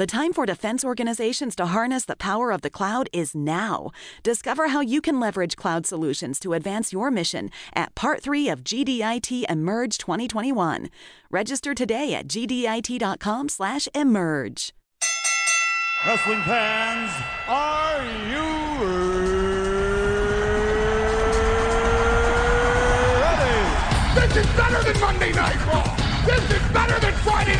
The time for defense organizations to harness the power of the cloud is now. Discover how you can leverage cloud solutions to advance your mission at Part 3 of GDIT Emerge 2021. Register today at gdit.com slash emerge. Wrestling fans, are you ready? This is better than Monday Night Raw. This is better than Friday Night SmackDown.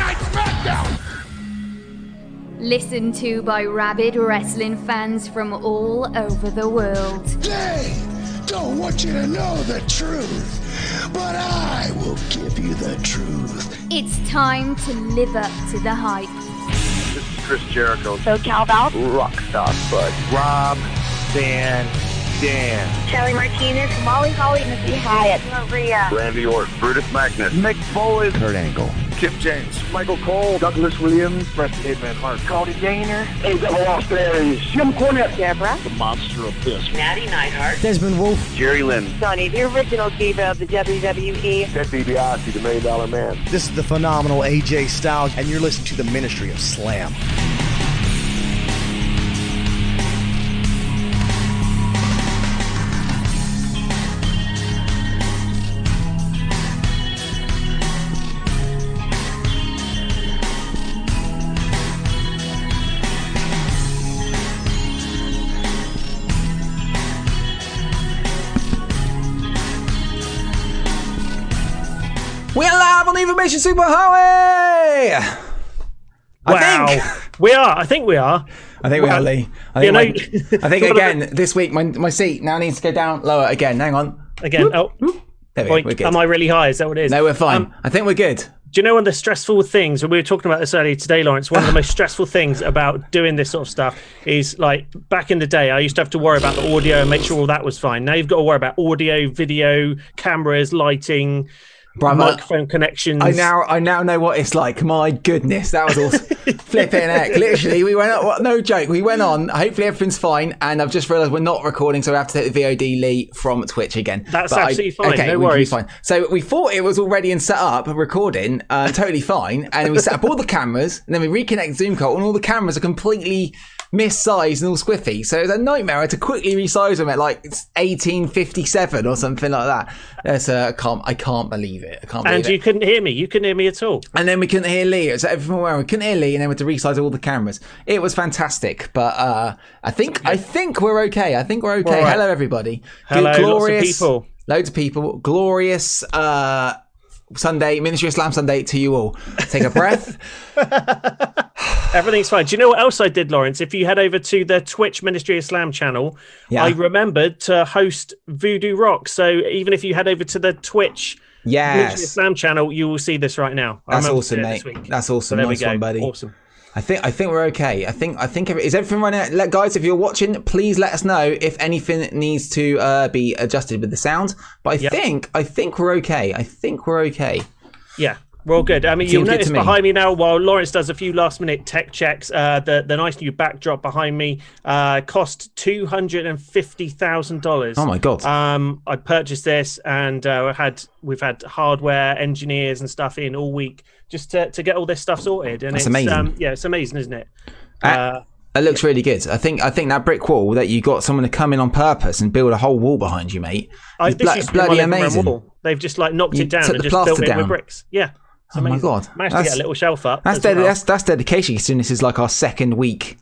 Listened to by rabid wrestling fans from all over the world. They don't want you to know the truth, but I will give you the truth. It's time to live up to the hype. This is Chris Jericho. So Cal Val, Rockstar Spud. Rob Van Dam. Shelly Martinez, Molly Holly, Missy Hyatt, Maria. Randy Orton. Brutus Magnus. Mick Foley. Kurt Angle. Kip James. Michael Cole. Douglas Williams. Preston Hitman Hart. Cody Gaynor, Hey, Devil Austin, Jim Cornette. Deborah, The Monster of This. Natty Neidhart, Desmond Wolf. Jerry Lynn. Sunny, the original diva of the WWE. Ted DiBiase, the Million Dollar Man. This is the phenomenal AJ Styles, and you're listening to the Ministry of Slam. The Superhighway. Wow. I think. we are. I think we are. I think we Well, are, Lee. I think, my- I think again this week my my seat now needs to go down lower again. Hang on. Again. Oh, There we go. Am I really high? Is that what it is? no, we're fine. Um, I think we're good. do you know one of the stressful things? We were talking about this earlier today, Lawrence. One of the most stressful things about doing this sort of stuff is like back in the day, I used to have to worry about the audio and make sure all that was fine. Now you've got to worry about audio, video, cameras, lighting, Brother, microphone connections. I now I now know what it's like. My goodness, that was awesome. Flipping heck. Literally, we went on, no joke, we went on. Hopefully everything's fine. And I've just realised we're not recording, so we have to take the VOD Lee from Twitch again. That's But I- absolutely fine, Okay. no we worries. Fine. So we thought it was all ready and set up, recording, uh, totally fine. And we set up all the cameras, and then we reconnect Zoom call, and all the cameras are completely missized and all squiffy. So it was a nightmare. I had to quickly resize them at like it's 1857 or something like that. That's, uh, I can't, I can't believe it. I can't and it. you couldn't hear me. You couldn't hear me at all. And then we couldn't hear Lee. It was everywhere. We couldn't hear Lee, and then we had to resize all the cameras. It was fantastic, but uh, I think I think we're okay. I think we're okay. right. Hello, everybody. Hello, lots of people. Loads of people. Glorious uh, Sunday, Ministry of Slam Sunday to you all. Take a breath. Everything's fine. Do you know what else I did, Lawrence? If you head over to the Twitch Ministry of Slam channel, Yeah. I remembered to host Voodoo Rock. So even if you head over to the Twitch Ministry of yes, Slam channel, you will see this right now. I that's awesome, to do it mate. That's So awesome. there nice we go. one, buddy. Awesome. I think I think we're okay. I think I think is everything running. out? Let guys, if you're watching, please let us know if anything needs to uh, be adjusted with the sound. But I Yep. think I think we're okay. I think we're okay. Yeah. We're all good. I mean, you'll notice behind me now, while Lawrence does a few last minute tech checks, uh, the, the nice new backdrop behind me uh, cost $250,000. Oh my god. Um, I purchased this, and uh, had we've had hardware engineers and stuff in all week just to, to get all this stuff sorted. And That's it's amazing. Um, yeah, it's amazing, isn't it? Uh, Uh, It looks really good. I think I think that brick wall that you got someone to come in on purpose and build a whole wall behind you, mate. I, is this blo- used to be my bloody amazing. wall. They've just like knocked You it down and just built it down? with bricks. Yeah. It's Oh my amazing. God. Managed to get a little shelf up. That's as well. that's that's dedication. Considering this is like our second week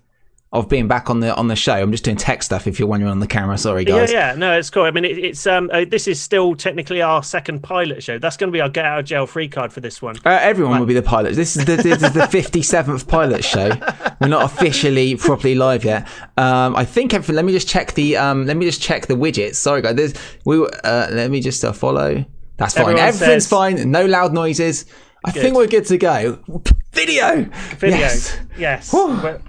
of being back on the on the show. I'm just doing tech stuff. If you're wondering on the camera, sorry guys. Yeah, yeah, no, it's cool. I mean, it, it's um, uh, this is still technically our second pilot show. That's going to be our get out of jail free card for this one. Uh, everyone will be the pilot. This is the this is the 57th pilot show. We're not officially properly live yet. Um, I think everything. Let me just check the um. Let me just check the widgets. Sorry guys. There's, we uh, let me just uh, follow. That's fine. Everyone Everything's says- fine. No loud noises. I think we're good to go. Video. Video, Yes. yes, We're-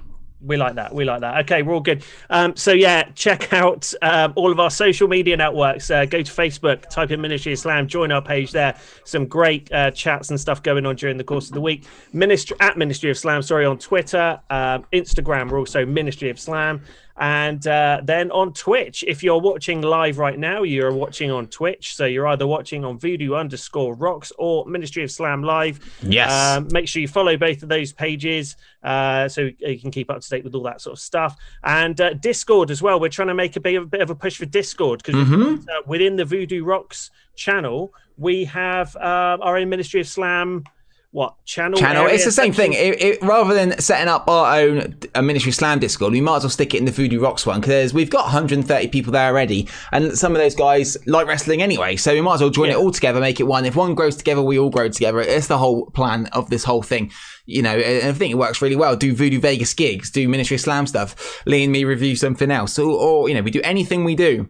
like that. We like that. Okay, we're all good. Um, so yeah, check out um, all of our social media networks. Uh, go to Facebook, type in Ministry of Slam, join our page there. Some great uh, chats and stuff going on during the course of the week. Ministry at Ministry of Slam, sorry, on Twitter, um, Instagram. We're also Ministry of Slam. And uh, then on Twitch, if you're watching live right now, you're watching on Twitch. So you're either watching on Voodoo underscore Rocks or Ministry of Slam Live. Yes. Um, make sure you follow both of those pages uh, so you can keep up to date with all that sort of stuff. And uh, Discord as well. We're trying to make a bit of, a bit of a push for Discord because Mhm. uh, within the Voodoo Rocks channel, we have uh, our own Ministry of Slam. What channel? channel. It's the same thing. It, it, rather than setting up our own uh, Ministry Slam Discord, we might as well stick it in the Voodoo Rocks one because we've got 130 people there already, and some of those guys like wrestling anyway. So we might as well join it all together, make it one. If one grows together, we all grow together. It's the whole plan of this whole thing. You know, and I think it works really well. Do Voodoo Vegas gigs, do Ministry Slam stuff. Lee and me review something else, or, or you know, we do anything we do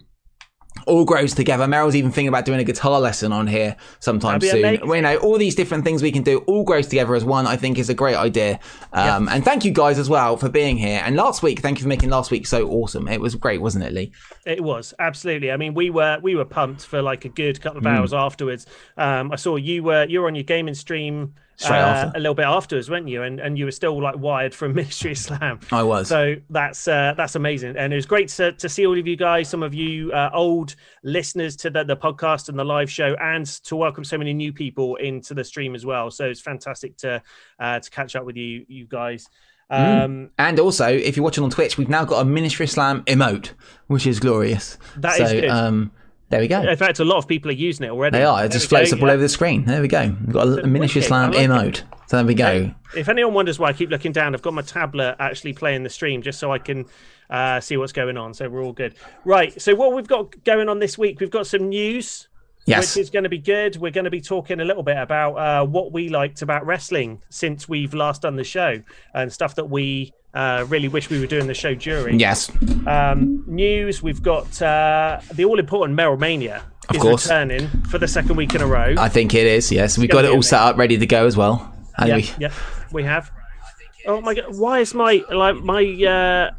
all grows together. Meryl's even thinking about doing a guitar lesson on here sometime soon. amazing. You know, all these different things we can do all grows together as one. I think is a great idea. Um, And thank you guys as well for being here. And last week, thank you for making last week so awesome. It was great, wasn't it, Lee? It was absolutely. I mean, we were we were pumped for like a good couple of Mm. hours afterwards. Um, I saw you were you were on your gaming stream uh, a little bit afterwards, weren't you? And and you were still like wired from Ministry of Slam. I was. So that's uh, that's amazing, and it was great to, to see all of you guys, some of you uh, old listeners to the, the podcast and the live show, and to welcome so many new people into the stream as well. So it's fantastic to uh, to catch up with you you guys. Mm. Um, and also, if you're watching on Twitch, we've now got a Ministry of Slam emote, which is glorious. That so, is good. Um, there we go. In fact, a lot of people are using it already. They are. It There just we go, floats up all yeah. over the screen. There we go. We've got a, a Ministry of wicked. I Slam like emote. So there we go. If anyone wonders why I keep looking down, I've got my tablet actually playing the stream just so I can uh, see what's going on. So we're all good. Right. So what we've got going on this week, we've got some news. Yes. Which is going to be good. We're going to be talking a little bit about uh, what we liked about wrestling since we've last done the show and stuff that we uh, really wish we were doing the show during. Yes. Um, news, we've got uh, the all important Meryl Mania Of is course. returning for the second week in a row. I think it is. Yes, we've got it all set up, ready to go as well. Yeah, we, yeah, we have. Oh my god! Why is my like my uh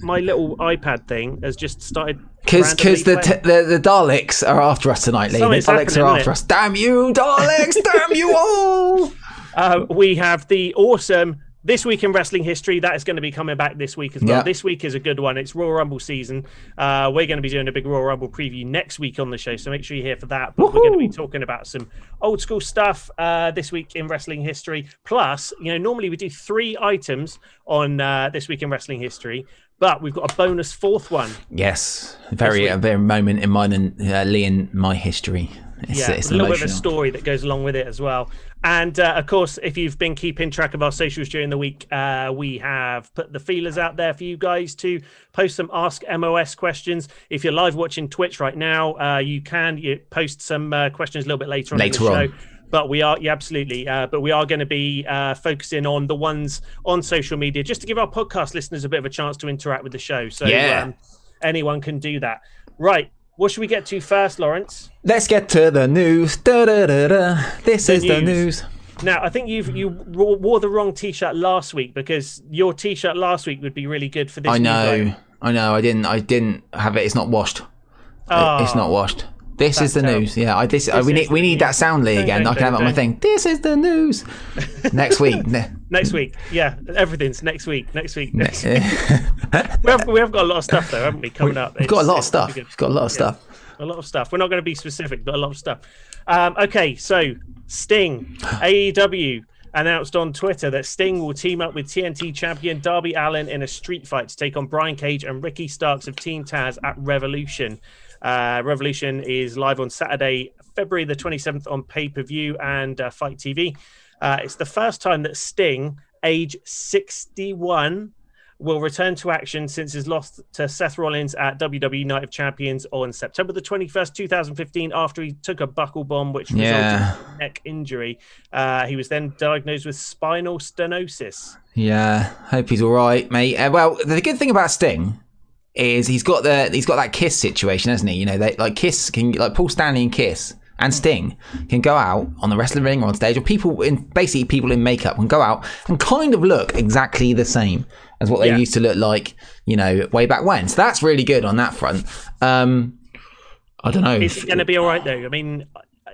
my little iPad thing has just started? Because because the, t- the the Daleks are after us tonight, Lee. Something's the Daleks are after us. Damn you, Daleks! damn you all! Uh, we have the awesome this week in wrestling history that is going to be coming back this week as well. Yeah. This week is a good one. It's Royal Rumble season. Uh, we're going to be doing a big Royal Rumble preview next week on the show, so make sure you're here for that. But we're going to be talking about some old school stuff uh, this week in wrestling history. Plus, you know, normally we do three items on uh, this week in wrestling history, but we've got a bonus fourth one. Yes, very a very moment in mine and uh, Lee and my history. It's, yeah, it's a little bit of a story that goes along with it as well. And uh, of course, if you've been keeping track of our socials during the week, uh, we have put the feelers out there for you guys to post some Ask MOS questions. If you're live watching Twitch right now, uh, you can you post some uh, questions a little bit later on Later in the on. show. But we are, yeah, absolutely. Uh, but we are going to be uh, focusing on the ones on social media just to give our podcast listeners a bit of a chance to interact with the show. So Yeah. um, anyone can do that. Right. What should we get to first, Lawrence? Let's get to the news. Da, da, da. This The is the news. news. Now, I think you've you wore the wrong T-shirt last week because your T-shirt last week would be really good for this. I know. I know. I didn't. I didn't have it. It's not washed. It- it's Oh, not washed. This is the terrible. news. Yeah, I this, This we need we need that sound Lee Dun, again. I can have it dun, on my thing. This is the news. Next week. Next week, yeah, everything's next week. Next week. Next week. we, have, we have got a lot of stuff though, haven't we? Coming up. We've got a lot of it's gonna be stuff. We've got a lot of stuff. A lot of stuff. We're not going to be specific, but a lot of stuff. Um, okay, so Sting, AEW announced on Twitter that Sting will team up with TNT champion Darby Allin in a street fight to take on Brian Cage and Ricky Starks of Team Taz at Revolution. Uh, Revolution is live on Saturday, February the 27th on pay per view and uh, FITE TV. Uh, it's the first time that Sting, age 61, will return to action since his loss to Seth Rollins at WWE Night of Champions on September the 21st, 2015, after he took a buckle bomb, which resulted Yeah. in a neck injury. Uh, he was then diagnosed with spinal stenosis. Yeah, hope he's all right, mate. Uh, well, the good thing about Sting is he's got the he's got that Kiss situation, hasn't he? You know, they, like Kiss can like Paul Stanley and Kiss and Sting can go out on the wrestling ring or on stage, or people in basically people in makeup can go out and kind of look exactly the same as what they Yeah. used to look like, you know, way back when. So that's really good on that front. Um, I don't know. Is it going to be all right though? I mean,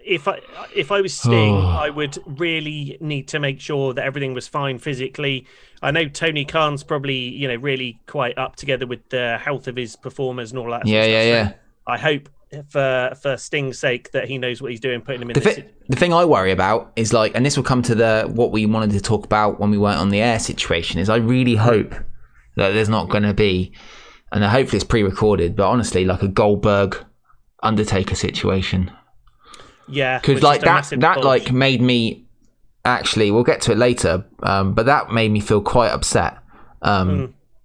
if I if I was Sting, I would really need to make sure that everything was fine physically. I know Tony Khan's probably you know really quite up together with the health of his performers and all that. Yeah, yeah, yeah. So I hope for for Sting's sake that he knows what he's doing, putting him in The, thi- the thing I worry about is like, and this will come to the what we wanted to talk about when we weren't on the air situation. Is I really hope that there's not going to be, and hopefully it's pre-recorded, but honestly, like a Goldberg Undertaker situation. yeah, because like that that push. like made me actually we'll get to it later um but that made me feel quite upset um Hmm.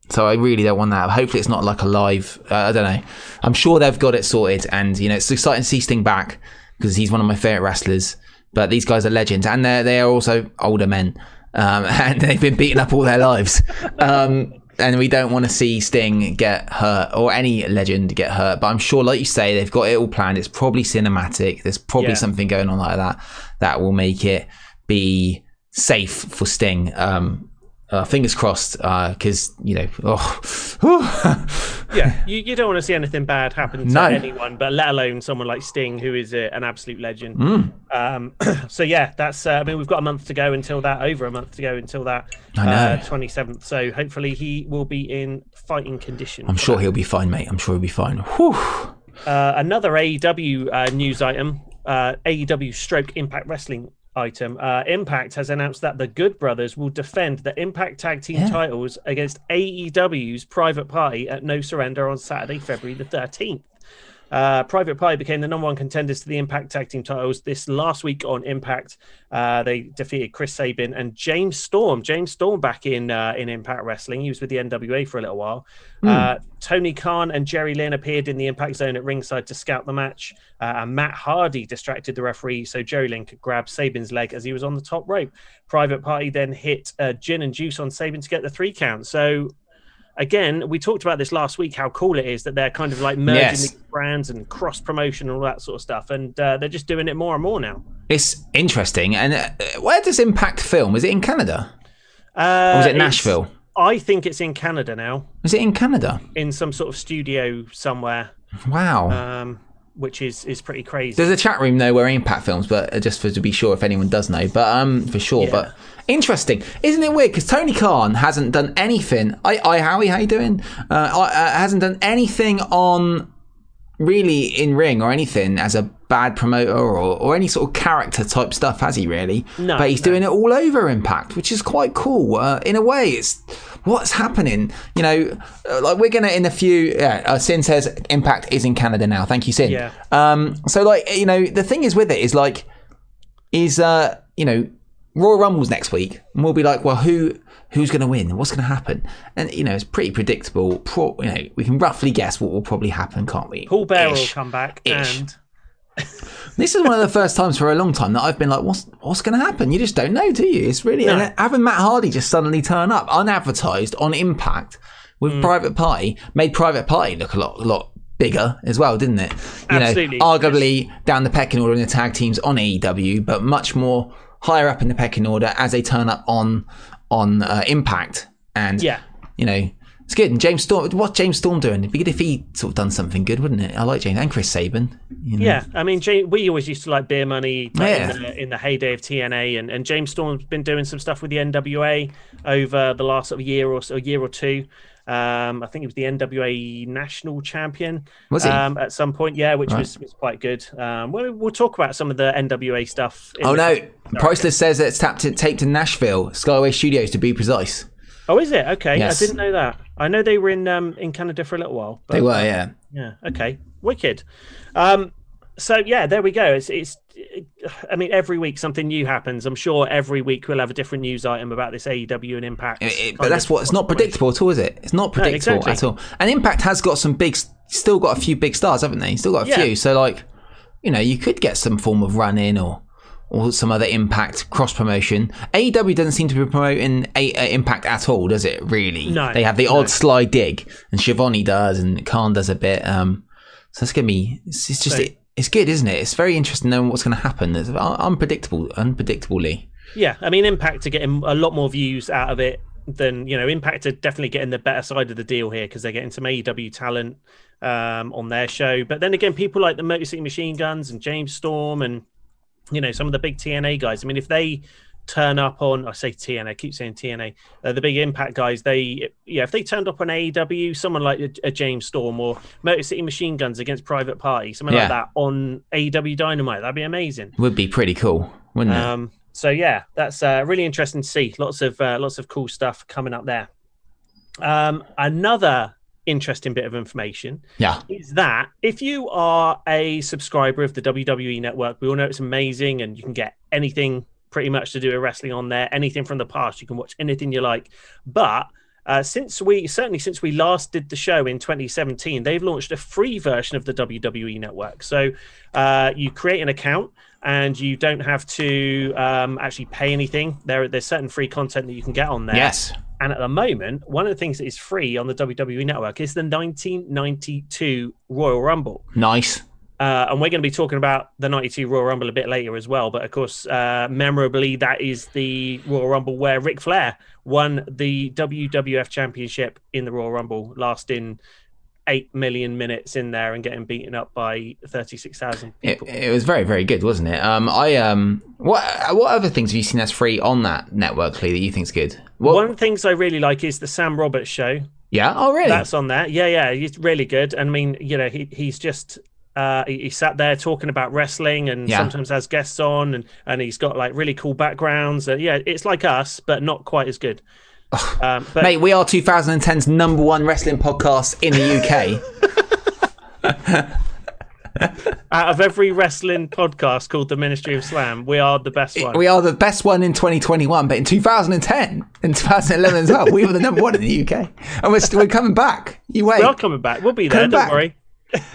so i really don't want that hopefully it's not like a live uh, i don't know i'm sure they've got it sorted and you know it's exciting to see sting back because he's one of my favorite wrestlers but these guys are legends and they're they are also older men um and they've been beaten up all their lives um and we don't want to see Sting get hurt or any legend get hurt. But I'm sure, like you say, they've got it all planned. It's probably cinematic. There's probably Yeah. something going on like that that will make it be safe for Sting. Um, uh, fingers crossed, because you know, oh, yeah, you, you don't want to see anything bad happen to No. anyone, but let alone someone like Sting, who is a, an absolute legend. Mm. Um, so yeah, that's. Uh, I mean, we've got a month to go until that. Over a month to go until that. I know. Twenty seventh. so hopefully he will be in fighting condition. I'm sure he'll be fine, mate. I'm sure he'll be fine. Uh, another AEW uh, news item, uh, AEW stroke Impact Wrestling item. Uh, Impact has announced that the Good Brothers will defend the Impact Tag Team Yeah. titles against AEW's Private Party at No Surrender on Saturday, February the 13th. Uh, Private Party became the number one contenders to the Impact Tag Team titles this last week on Impact. Uh, they defeated Chris Sabin and James Storm. James Storm back in uh, in Impact Wrestling. He was with the NWA for a little while. Uh, Tony Khan and Jerry Lynn appeared in the Impact Zone at ringside to scout the match. Uh, and Matt Hardy distracted the referee so Jerry Lynn could grab Sabin's leg as he was on the top rope. Private Party then hit uh, gin and juice on Sabin to get the three count. So again, we talked about this last week how cool it is that they're kind of like merging Yes. these brands and cross promotion and all that sort of stuff, and uh, they're just doing it more and more now. It's interesting. And uh, where does Impact film? Is it in Canada? Uh, Or was it Nashville? I think it's in Canada now, Is it in Canada? in some sort of studio somewhere, Wow. um, which is is pretty crazy. There's a chat room though where Impact films, but uh, just for to be sure if anyone does know, but um for sure. Yeah. But interesting, isn't it weird? Because Tony Khan hasn't done anything. I, I Howie, how you doing? Uh, I, uh, hasn't done anything on really in ring or anything as a bad promoter or, or any sort of character type stuff, has he really? No, But he's no. doing it all over Impact, which is quite cool. Uh, in a way, it's what's happening. You know, uh, like we're gonna in a few. Yeah, uh, Sin says Impact is in Canada now. Thank you, Sin. Yeah. Um. So like you know the thing is with it is like is uh you know Royal Rumble's next week and we'll be like well who who's going to win what's going to happen and you know it's pretty predictable. Pro, you know we can roughly guess what will probably happen, can't we? Paul Bear will come back, Ish. and This is one of the first times for a long time that I've been like, what's what's going to happen? You just don't know, do you? It's really No. having Matt Hardy just suddenly turn up unadvertised on Impact with Mm. Private Party made Private Party look a lot lot bigger as well, didn't it? You Absolutely. know, arguably down the pecking order in the tag teams on AEW, but much more higher up in the pecking order as they turn up on on uh, Impact. And Yeah. you know. It's good. And James Storm, what's James Storm doing? It'd be good if he sort of done something good, wouldn't it? I like James and Chris Sabin. You know? yeah, I mean, we always used to like beer money like, Yeah. in, the, in the heyday of TNA, and, and James Storm's been doing some stuff with the NWA over the last sort of year or so, year or two. Um, I think he was the NWA national champion. Was he? Um, at some point, yeah, which Right. was, was quite good. Um, we'll, we'll talk about some of the NWA stuff. Oh the- no! Priceless says that it's tapped taped in Nashville, Skyway Studios to be precise. Oh, is it? Okay, Yes. I didn't know that. I know they were in um, in Canada for a little while. But, They were, yeah. Yeah. Okay. Wicked. Um, so yeah, there we go. It's it's. I mean, every week something new happens. I'm sure every week we'll have a different news item about this AEW and Impact. It- it- but that's what it's not predictable at all, is it? It's not predictable exactly. at all. And Impact has got some big, still got a few big stars, haven't they? Still got a Yeah. few. So like, you know, you could get some form of run in or or some other Impact cross promotion. AEW doesn't seem to be promoting a, uh, Impact at all, does it? Really? No, They have the no. odd sly dig, and Schiavone does, and Khan does a bit. Um, so it's gonna be. It's, it's just. So- it, it's good, isn't it? It's very interesting knowing what's going to happen. It's unpredictable, unpredictably. Yeah, I mean, Impact are getting a lot more views out of it than you know. Impact are definitely getting the better side of the deal here because they're getting some AEW talent um, on their show. But then again, people like the Motor City Machine Guns and James Storm and you know some of the big TNA guys. I mean, if they turn up on. I say TNA, I keep saying TNA. Uh, the big Impact guys, they yeah, if they turned up on AEW, someone like a, a James Storm or Motor City Machine Guns against Private Party, something Yeah. like that on AEW Dynamite, that'd be amazing. Would be pretty cool, wouldn't it? Um, so yeah, that's uh, really interesting to see. Lots of uh, lots of cool stuff coming up there. Um, another interesting bit of information yeah. is that if you are a subscriber of the WWE Network, we all know it's amazing, and you can get anything pretty much to do with wrestling on there. Anything from the past, you can watch anything you like. But uh, since we certainly since we last did the show in 2017, they've launched a free version of the WWE Network. So uh, you create an account and you don't have to um, actually pay anything. There, there's certain free content that you can get on there. Yes. And at the moment, one of the things that is free on the WWE Network is the 1992 Royal Rumble. Nice. Uh, and we're going to be talking about the 92 Royal Rumble a bit later as well. But of course, uh, memorably, that is the Royal Rumble where Ric Flair won the WWF Championship in the Royal Rumble, lasting 8 million minutes in there and getting beaten up by 36,000 It, it was very, very good, wasn't it? Um, I um, what what other things have you seen as free on that network, Lee, that you think's good? What? One of the things I really like is the Sam Roberts show. yeah. Oh, really? That's on there. Yeah, yeah, he's really good. And I mean, you know, he he's just uh, he, he sat there talking about wrestling and Yeah. sometimes has guests on, and and he's got like really cool backgrounds. Uh, yeah, it's like us, but not quite as good. Um, but Mate, we are 2010's number one wrestling podcast in the UK. out of every wrestling podcast called the Ministry of Slam, we are the best one. we are the best one in 2021, but in 2010, in 2011 as well, we were the number one in the UK, and we're still we're coming back. You wait, we are coming back. We'll be there. Come don't back. worry.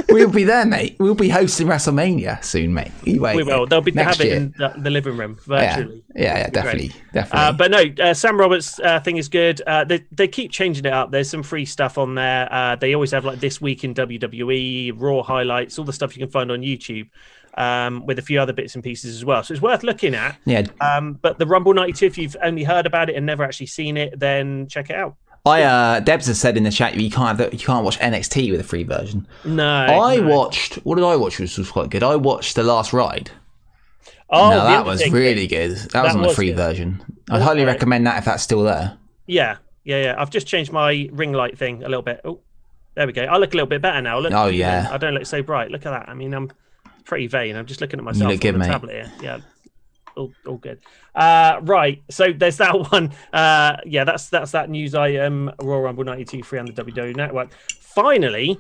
We'll be there, mate. We'll be hosting WrestleMania soon, mate. Wait. We will. They'll be Next have it year. in the, the living room yeah, virtually. yeah, yeah, It'll be great. definitely, definitely. Uh, but no, uh, Sam Roberts' uh, thing is good. Uh, they they keep changing it up. There's some free stuff on there. Uh, they always have like this week in WWE, Raw highlights, all the stuff you can find on YouTube, um, with a few other bits and pieces as well. So it's worth looking at. yeah, Um, but the Rumble '92, if you've only heard about it and never actually seen it, then check it out. I uh, Debs has said in the chat you can't have the, you can't watch NXT with a free version. No, I no. watched. What did I watch? Which was quite good. I watched the Last Ride. Oh, no, that was really good. That, was on the free good. version. I'd highly recommend that if that's still there. Yeah, yeah, yeah. I've just changed my ring light thing a little bit. Oh, there we go. I look a little bit better now. Look, Oh, yeah. I don't look so bright. Look at that. I mean, I'm pretty vain. I'm just looking at myself look good, on the mate. tablet here. Yeah, all, all good. Uh, right. So there's that one. Uh, yeah, that's that's that news item. Royal Rumble '92 free on the WWE Network. Finally,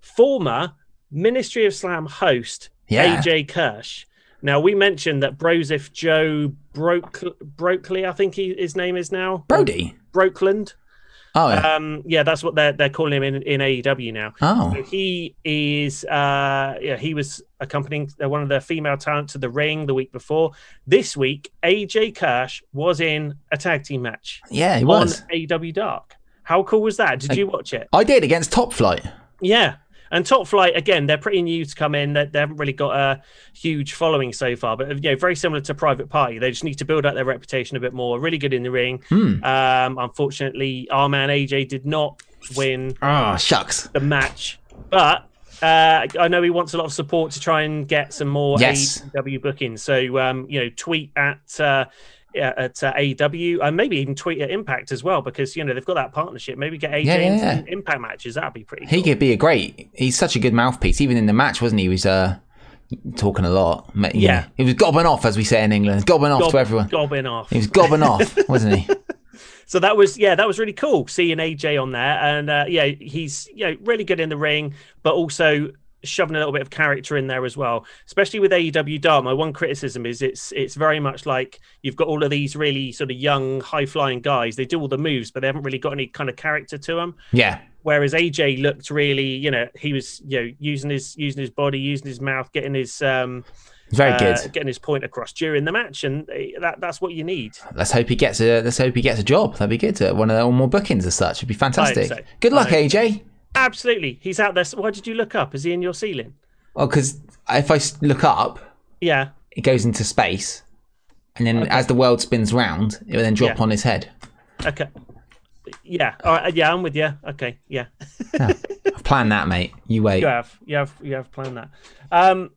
former Ministry of Slam host Yeah. AJ Kirsch. Now we mentioned that Brosif Joe Broke Brokeley, I think he, his name is now Brody. Brokeland. Oh, yeah. Um, yeah, that's what they're they're calling him in, in AEW now. oh, So he is, uh, yeah, he was accompanying one of the female talent to the ring the week before. This week, AJ Kirsch was in a tag team match yeah, he on was. AEW Dark. How cool was that? Did you watch it? I did against Top Flight. Yeah. And Top Flight again, they're pretty new to come in. They, they haven't really got a huge following so far, but you know, very similar to Private Party. They just need to build up their reputation a bit more. Really good in the ring. Hmm. Um, unfortunately, our man AJ did not win Oh, shucks. the match, but uh, I know he wants a lot of support to try and get some more Yes. AEW bookings. So um, you know, tweet at. Uh, at uh, AEW, and maybe even tweet at Impact as well, because you know they've got that partnership. Maybe get AJ Yeah, yeah, yeah. Impact matches. That'd be pretty. He cool. could be a great. He's such a good mouthpiece. Even in the match, wasn't he? He was uh, talking a lot. You Yeah. know, he was gobbing off, as we say in England. Gobbing off Gob- to everyone. gobbing off. He was gobbing off, wasn't he? So that was yeah, that was really cool seeing AJ on there, and uh, yeah, he's you know really good in the ring, but also shoving a little bit of character in there as well. Especially with AEW Dark, my one criticism is it's it's very much like you've got all of these really sort of young, high flying guys. They do all the moves, but they haven't really got any kind of character to them. Yeah. Whereas AJ looked really, you know, he was you know using his using his body, using his mouth, getting his um Very uh, good. getting his point across during the match, and uh, that that's what you need. Let's hope he gets a. Let's hope he gets a job. That'd be good. Uh, One of the more bookings as such. It'd be fantastic. so. Good luck, AJ. Absolutely, he's out there. Why did you look up? Is he in your ceiling? Well, because if I look up, Yeah. it goes into space, and then as the world spins round, it will then drop Yeah. on his head. Okay. Yeah. All right. Yeah, I'm with you. Okay. Yeah. I've planned that, mate. You wait. you have. You have. You have planned that. Um.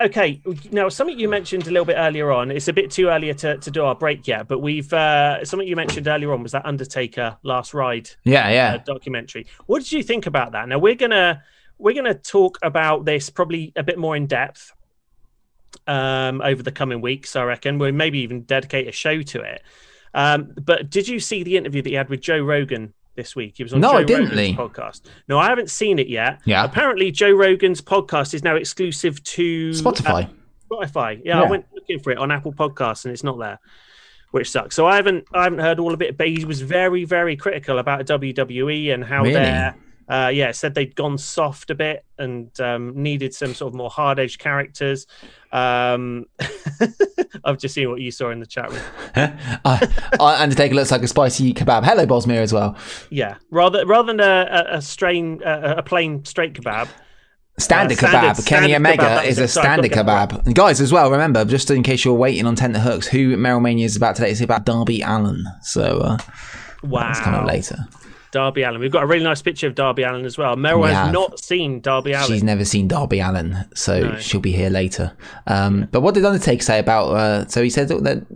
Okay, now something you mentioned a little bit earlier on. It's a bit too earlier to, to do our break yet, but we've uh, something you mentioned earlier on was that Undertaker Last Ride Yeah, yeah. uh, documentary. What did you think about that? Now we're gonna we're gonna talk about this probably a bit more in depth um, over the coming weeks. I reckon we'll maybe even dedicate a show to it. Um, but did you see the interview that he had with Joe Rogan this week? He was on No, Joe I didn't, Rogan's Lee. podcast. No, I haven't seen it yet. Yeah. Apparently, Joe Rogan's podcast is now exclusive to Spotify. uh, Spotify. Yeah, I went looking for it on Apple Podcasts and it's not there, which sucks. So I haven't I haven't heard all of it, but he was very very critical about WWE and how Really? they're. Uh, yeah, said they'd gone soft a bit and um, needed some sort of more hard edged characters. Um, I've just seen what you saw in the chat room. uh, Undertaker looks like a spicy kebab. Hello, Bosmere, as well. Yeah, rather rather than a, a, a strain a, a plain straight kebab. Standard Uh, kebab. standard- Kenny standard Omega kebab, is a it. Sorry, I've got standard to get that kebab. And guys, as well, remember, just in case you're waiting on Tender Hooks, who Meryl Mania is about today is about Darby Allin. So uh, Wow, that's coming up later. Darby Allin. We've got a really nice picture of Darby Allin as well. Meryl We has have. not seen Darby Allin. She's never seen Darby Allin, so No. she'll be here later. Um, But what did Undertaker say about? Uh, so he said that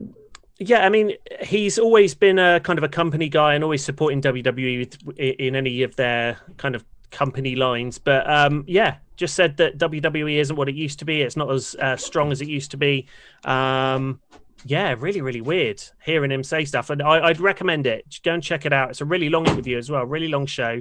Yeah, I mean, he's always been a kind of a company guy and always supporting WWE in any of their kind of company lines. But um, yeah, just said that WWE isn't what it used to be. It's not as uh, strong as it used to be. Um, yeah, really, really weird hearing him say stuff. And I, I'd recommend it. Go and check it out. It's a really long interview as well, really long show.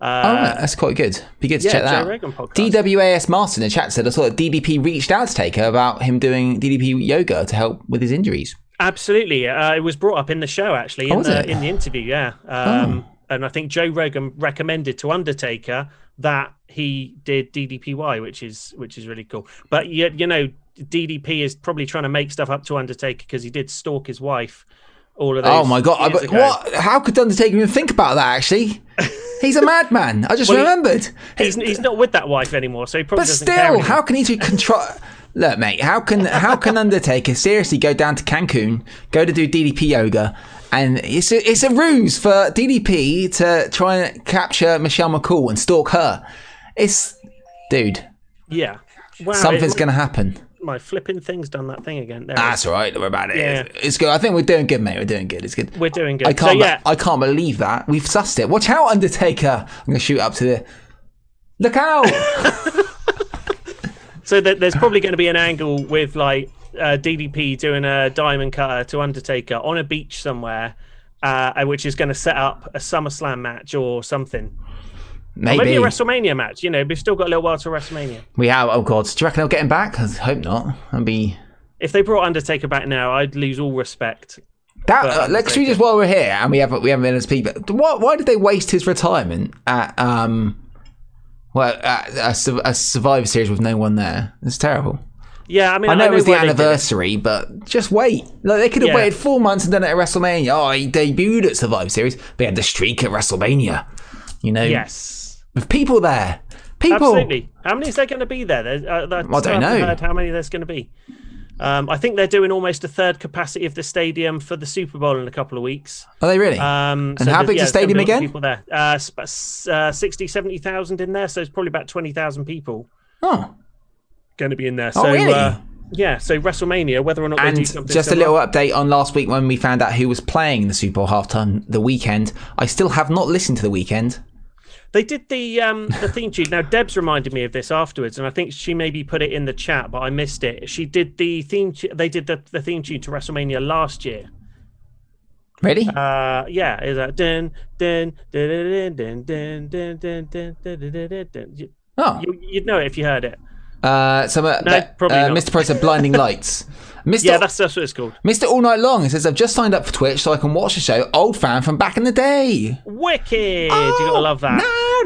Uh, oh, that's quite good. Be good to yeah, check that Joe out. Rogan podcast. DWAS Master in the chat said I saw that DDP reached out to Taker about him doing DDP yoga to help with his injuries. Absolutely, uh, it was brought up in the show actually Oh, in was the? Oh. in the interview. Yeah, um, and I think Joe Rogan recommended to Undertaker that he did DDPY, which is which is really cool. But you, you know, DDP is probably trying to make stuff up to Undertaker because he did stalk his wife. All of oh those. Oh my god! I- but what? How could Undertaker even think about that? Actually, he's a madman. I just Well, he- remembered. He's he's not with that wife anymore, so he probably But still, how can he do control? Look, mate. How can how can Undertaker seriously go down to Cancun, go to do DDP yoga, and it's a, it's a ruse for DDP to try and capture Michelle McCool and stalk her. It's dude, Yeah. Wow. something's it- gonna happen. My flipping thing's done that thing again. There That's all right. Worry about it. Yeah. It's, it's good. I think we're doing good, mate. We're doing good. It's good. We're doing good. I can't. So, yeah. I can't believe that we've sussed it. Watch out, Undertaker! I'm gonna shoot up to the. Look out! So th- there's probably going to be an angle with like uh, DDP doing a diamond cutter to Undertaker on a beach somewhere, uh, which is going to set up a SummerSlam match or something. Or Maybe. maybe a WrestleMania match. You know, we've still got a little while to WrestleMania. we have. Oh god. Do you reckon they'll get him back? I hope not. That'd be. If they brought Undertaker back now, I'd lose all respect. That, uh, let's just while we're here and we haven't we haven't been as people. Why, why did they waste his retirement at um, well, at a, a Survivor Series with no one there? It's terrible. Yeah, I mean, I know it was the why they did it. anniversary, but just wait. Like they could have Yeah. waited four months and done it at WrestleMania. Oh, he debuted at Survivor Series. They had the streak at WrestleMania. You know, Yes, with people there. People. absolutely. How many is there going to be there? Uh, I don't know. Heard how many there's going to be? Um, I think they're doing almost a third capacity of the stadium for the Super Bowl in a couple of weeks. Are they really? Um, And how there's- big's the stadium be a lot of again? People there, uh, uh, 60, 70,000 in there, so it's probably about twenty thousand people oh, going to be in there. Oh, really? uh, yeah, so WrestleMania, whether or not they do and something just a little update on last week when we found out who was playing the Super Bowl halftime. The Weeknd. I still have not listened to the Weeknd. They did the um, the theme tune. Now Deb's reminded me of this afterwards, and I think she maybe put it in the chat, but I missed it. She did the theme. Tu- they did the, the theme tune to WrestleMania last year. Ready? Uh, yeah, is that dun dun dun dun dun dun dun dun dun dun oh, You, you'd know it if you heard it. uh, some, uh, No, uh, probably uh, not. Mr. Pro said blinding lights. Mr. Yeah, that's that's what it's called. Mr. All Night Long. It says I've just signed up for Twitch so I can watch the show. Old fan from back in the day. Wicked. you gotta love that.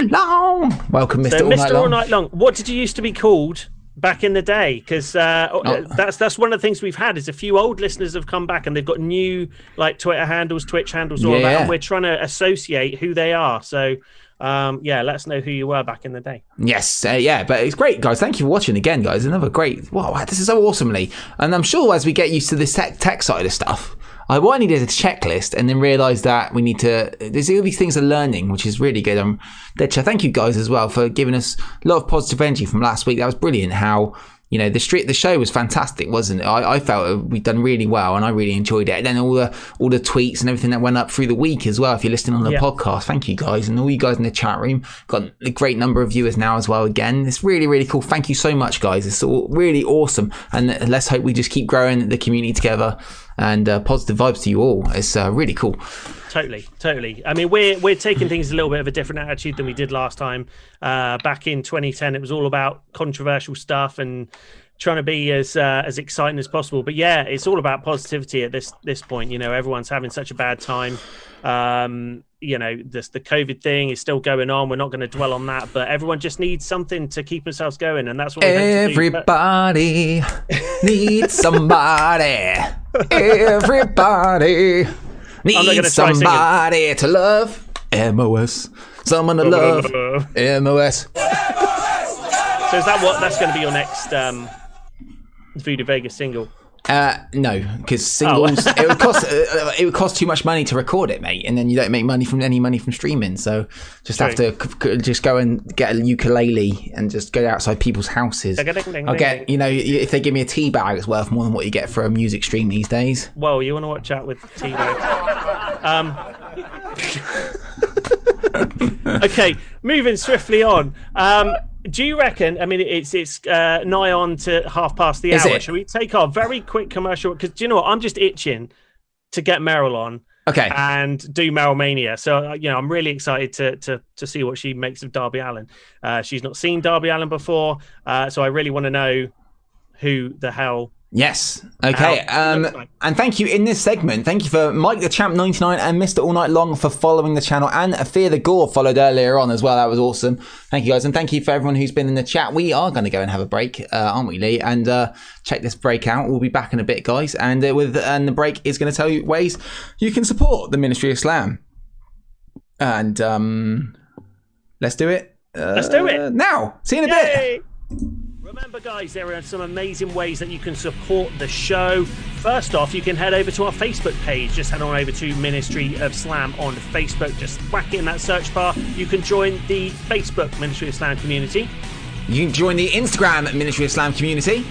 Night long. Welcome, Mr. So, All Mr. Night All Long. Night Long. What did you used to be called back in the day? Because uh, Oh. that's that's one of the things we've had is a few old listeners have come back and they've got new like Twitter handles, Twitch handles, all of that, and we're trying to associate who they are. So um, yeah, let us know who you were back in the day. Yes, uh, yeah, but it's great, guys. Thank you for watching again, guys. Another great. Wow, this is so awesomely. And I'm sure as we get used to this tech, tech side of stuff, I what I needed a checklist and then realised that we need to. There's all these things are learning, which is really good. Um, Decha, thank you guys as well for giving us a lot of positive energy from last week. That was brilliant. How you know the street the show was fantastic wasn't it? I, I felt we'd done really well and i really enjoyed it. And then all the all the tweets and everything that went up through the week as well if you're listening on the Yeah. podcast thank you guys. And all you guys in the chat room got a great number of viewers now as well again. It's really really cool. Thank you so much guys. It's all really awesome. And let's hope we just keep growing the community together and uh, positive vibes to you all. It's uh, really cool Totally, totally. I mean, we're we're taking things a little bit of a different attitude than we did last time. Uh, back in 2010, it was all about controversial stuff and trying to be as uh, as exciting as possible. But yeah, it's all about positivity at this this point. You know, everyone's having such a bad time. Um, you know, this the COVID thing is still going on. We're not going to dwell on that, but everyone just needs something to keep themselves going, and that's what everybody needs somebody everybody needs somebody to love. Mos someone to love. mos So is that what that's going to be your next um, Voodoo Vegas single? Uh, no, because singles Oh. it would cost uh, it would cost too much money to record it, mate, and then you don't make money from any money from streaming. So just have to c- c- just go and get a ukulele and just go outside people's houses. I'll get you know if they give me a tea bag, it's worth more than what you get for a music stream these days. Whoa, you want to watch out with T Um, okay, moving swiftly on. Um, do you reckon? I mean, it's it's uh, nigh on to half past the Is hour. it? Shall we take our very quick commercial? Because do you know what? I'm just itching to get Meryl on. Okay. And do Meryl Mania. So uh, you know, I'm really excited to to to see what she makes of Darby Allin. Uh, she's not seen Darby Allin before, uh, so I really want to know who the hell Yes. Okay. Um, and thank you in this segment. Thank you for Mike the Champ 99 and Mr. All Night Long for following the channel and Fear the Gore followed earlier on as well. That was awesome. Thank you guys. And thank you for everyone who's been in the chat. We are going to go and have a break, uh, aren't we, Lee? And uh, check this break out. We'll be back in a bit, guys. And uh, with and the break is going to tell you ways you can support the Ministry of Slam. And um, let's do it. Uh, Let's do it. now. See you in a bit. Remember, guys, there are some amazing ways that you can support the show. First off, you can head over to our Facebook page. Just head on over to Ministry of Slam on Facebook. Just whack it in that search bar. You can join the Facebook Ministry of Slam community. You can join the Instagram Ministry of Slam community.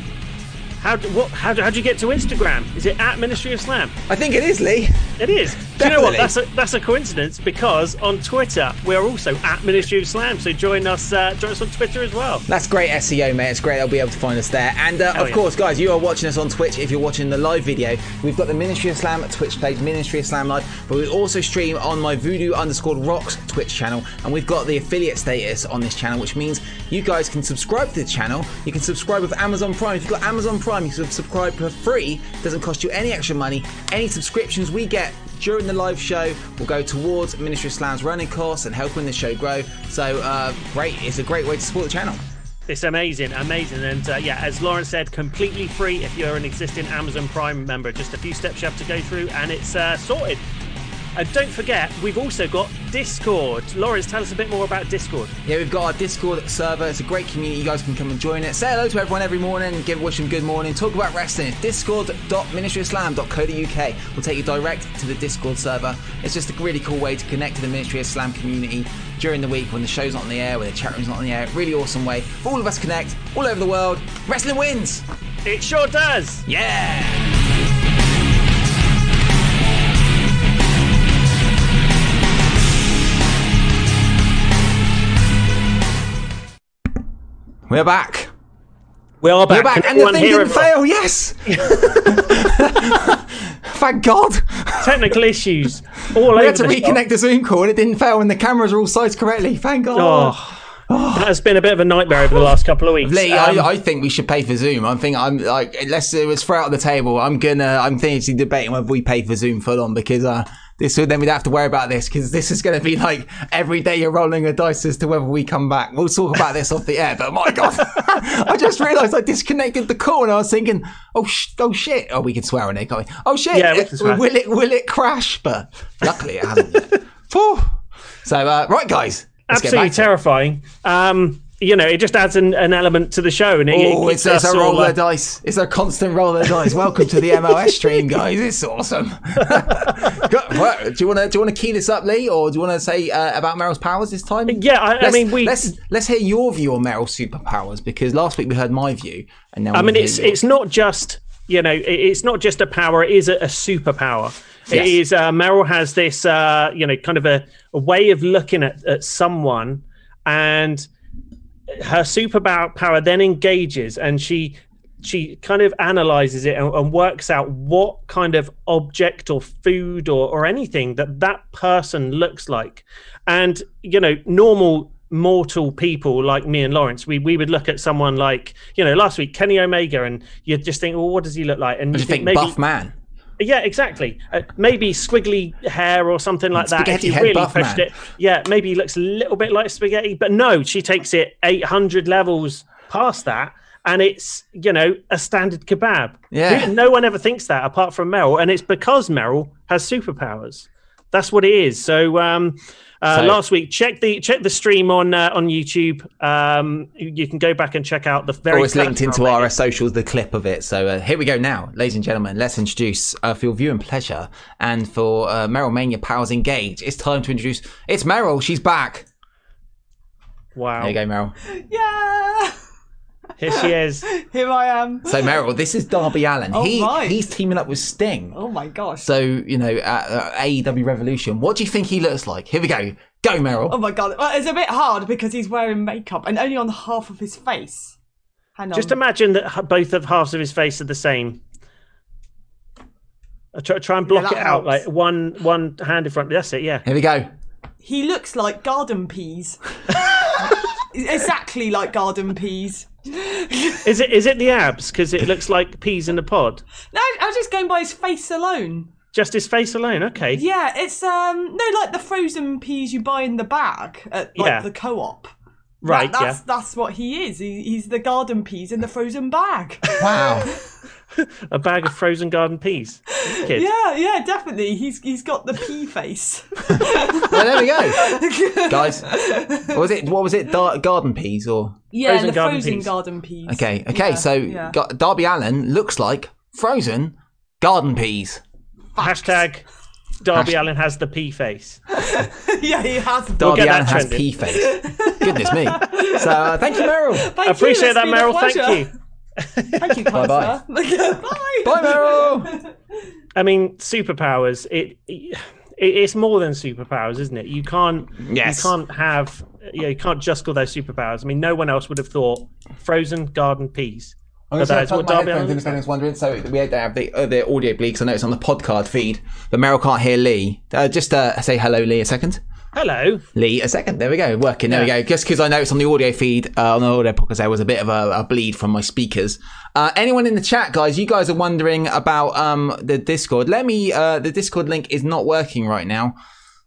How do, what? How do, how do you get to Instagram? Is it at Ministry of Slam? I think it is, Lee. It is. Do you know what? That's a that's a coincidence because on Twitter we are also at Ministry of Slam. So join us. Uh, join us on Twitter as well. That's great SEO, mate. It's great they'll be able to find us there. And uh, of yeah. course, guys, you are watching us on Twitch. If you're watching the live video, we've got the Ministry of Slam Twitch page, Ministry of Slam Live. But we also stream on my Voodoo underscore Rocks Twitch channel, and we've got the affiliate status on this channel, which means you guys can subscribe to the channel. You can subscribe with Amazon Prime. If you've got Amazon Prime, you can subscribe for free. Doesn't cost you any extra money. Any subscriptions we get during the live show will go towards Ministry of Slam's running costs and helping the show grow. So uh, great! It's a great way to support the channel. It's amazing, amazing, and uh, yeah, as Lauren said, completely free if you're an existing Amazon Prime member. Just a few steps you have to go through, and it's uh, sorted. And don't forget, we've also got Discord. Lawrence, tell us a bit more about Discord. Yeah, we've got our Discord server. It's a great community. You guys can come and join it. Say hello to everyone every morning. Give wish them good morning. Talk about wrestling. Discord.ministryofslam.co.uk. We'll take you direct to the Discord server. It's just a really cool way to connect to the Ministry of Slam community during the week when the show's not on the air, when the chat room's not on the air. Really awesome way. for All of us to connect all over the world. Wrestling wins. It sure does. Yeah. We're back. We are back. We're back, Can and the thing didn't fail. Yes. Thank God. Technical issues all We had to the shop. reconnect the Zoom call, and it didn't fail, and the cameras are all sized correctly. Thank God. Oh, that has been a bit of a nightmare over the last couple of weeks. Lee, Um, I, I think we should pay for Zoom. I think I'm like, let's uh, let's throw out the table. I'm gonna, I'm thinking debating whether we pay for Zoom full on because uh, this then we'd have to worry about this because this is going to be like every day you're rolling a dice as to whether we come back. We'll talk about this off the air. But my God, I just realised I disconnected the call and I was thinking, oh, sh- oh shit, oh we can swear on it, can't we? Oh shit, Yeah, we can swear. will it will it crash? But luckily it hasn't. yet. So uh, right, guys, absolutely terrifying. Um, you know, it just adds an, an element to the show, and it, Oh, it it's, it's a roll of the dice. It's a constant roll of the dice. Welcome to the MOS stream, guys. It's awesome. Do you want to do you want to key this up, Lee, or do you want to say uh, about Meryl's powers this time? Yeah, I, I mean, we. let's let's hear your view on Meryl's superpowers because last week we heard my view, and now I mean, it's yours. it's not just you know, it's not just a power; it is a, a superpower. It Yes. is. Uh, Meryl has this, uh, you know, kind of a, a way of looking at, at someone, and her superpower power then engages, and she she kind of analyzes it and, and works out what kind of object or food or, or anything that that person looks like and you know normal mortal people like me and lawrence we, we would look at someone like you know last week kenny omega and you'd just think well what does he look like and you just think maybe buff man. Yeah, exactly. Uh, maybe squiggly hair or something like that. If you head really buff pushed man. it, yeah, maybe he looks a little bit like spaghetti. But no, she takes it 800 levels past that, and it's you know a standard kebab. Yeah. No one ever thinks that apart from Meryl, and it's because Meryl has superpowers. That's what it is. So. um uh, So- last week, check the check the stream on uh, on YouTube. Um, you can go back and check out the very. Or it's linked first into our uh, socials, the clip of it. So uh, here we go now, ladies and gentlemen. Let's introduce uh, for your viewing pleasure and for uh, Meryl Mania Powers Engage. It's time to introduce. It's Meryl. She's back. Wow, There you go, Meryl. Yeah, here she is. here I am. So Meryl, this is Darby Allin. Oh, he right. he's teaming up with Sting. Oh my gosh. So you know, uh, uh, AEW Revolution. What do you think he looks like? Here we go. Go, Meryl. Oh my god. Well, it's a bit hard because he's wearing makeup and only on half of his face. Hang on. Just imagine that both of halves of his face are the same. I try, try and block that it out, like one one hand in front. That's it. Yeah. Here we go. he looks like garden peas. exactly like garden peas. Is it is it the abs? Because it looks like peas in a pod. No, I was just going by his face alone. Just his face alone. Okay. Yeah, it's um no like the frozen peas you buy in the bag at like Yeah. the co-op. Right. That- that's yeah. that's what he is. He, he's the garden peas in the frozen bag. Wow. A bag of frozen garden peas. Kid. yeah, yeah, definitely. He's he's got the pea face. well, there we go, guys. What was it? What was it? Dar- garden peas or? Yeah, Frozen the garden frozen peas. garden peas. Okay. Okay. Yeah, so yeah. Gar- Darby Allin looks like frozen garden peas. Hashtag Darby Hasht- Allin has the pea face. yeah, he has. Darby get Allin has pea face. Goodness me. So uh, thank you, Meryl. Thank I you, appreciate that, Meryl. Thank you. Thank you, kind Bye-bye. Bye. Bye, Meryl. I mean, superpowers. It, it it's more than superpowers, isn't it? You can't. Yes. You can't have. You, know, you can't just call those superpowers. I mean, no one else would have thought frozen garden peas. I'm that is what my Darby headphones Allin in if anyone's wondering. So we don't have the, uh, the audio bleed because I know it's on the podcast feed, but Meryl can't hear Lee. Uh, just uh, say hello, Lee, a second. Hello. Lee, a second. There we go. Working. There we go. Just because I know it's on the audio feed, uh, on the audio podcast, there was a bit of a, a bleed from my speakers. Uh, anyone in the chat, guys, you guys are wondering about um, the Discord. Let me. Uh, the Discord link is not working right now,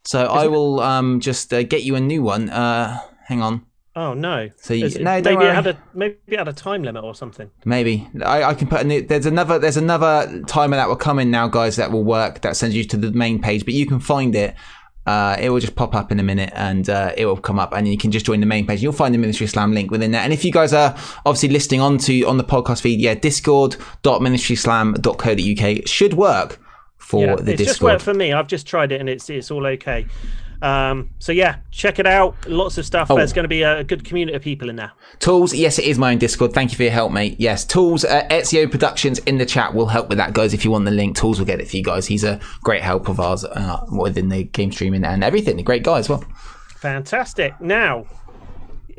so I will um, just uh, get you a new one. Uh, hang on. Oh no. So you- it- no, maybe worry. it had a maybe it had a time limit or something. Maybe I, I can put a new, there's another there's another timer that will come in now, guys. That will work. That sends you to the main page, but you can find it. Uh, it will just pop up in a minute, and uh, it will come up, and you can just join the main page. You'll find the Ministry of Slam link within there. And if you guys are obviously listening onto on the podcast feed, yeah, discord.ministryslam.co.uk should work for yeah, the it's just worked for me. I've just tried it and it's it's all okay. Um, so yeah, check it out. Lots of stuff. Oh. There's going to be a good community of people in there. Tools, yes, it is my own Discord. Thank you for your help, mate. Yes, Tools, uh, Ezio Productions in the chat will help with that, guys. If you want the link, Tools will get it for you guys. He's a great help of ours uh, within the game streaming and everything. A great guy as well. Fantastic. Now,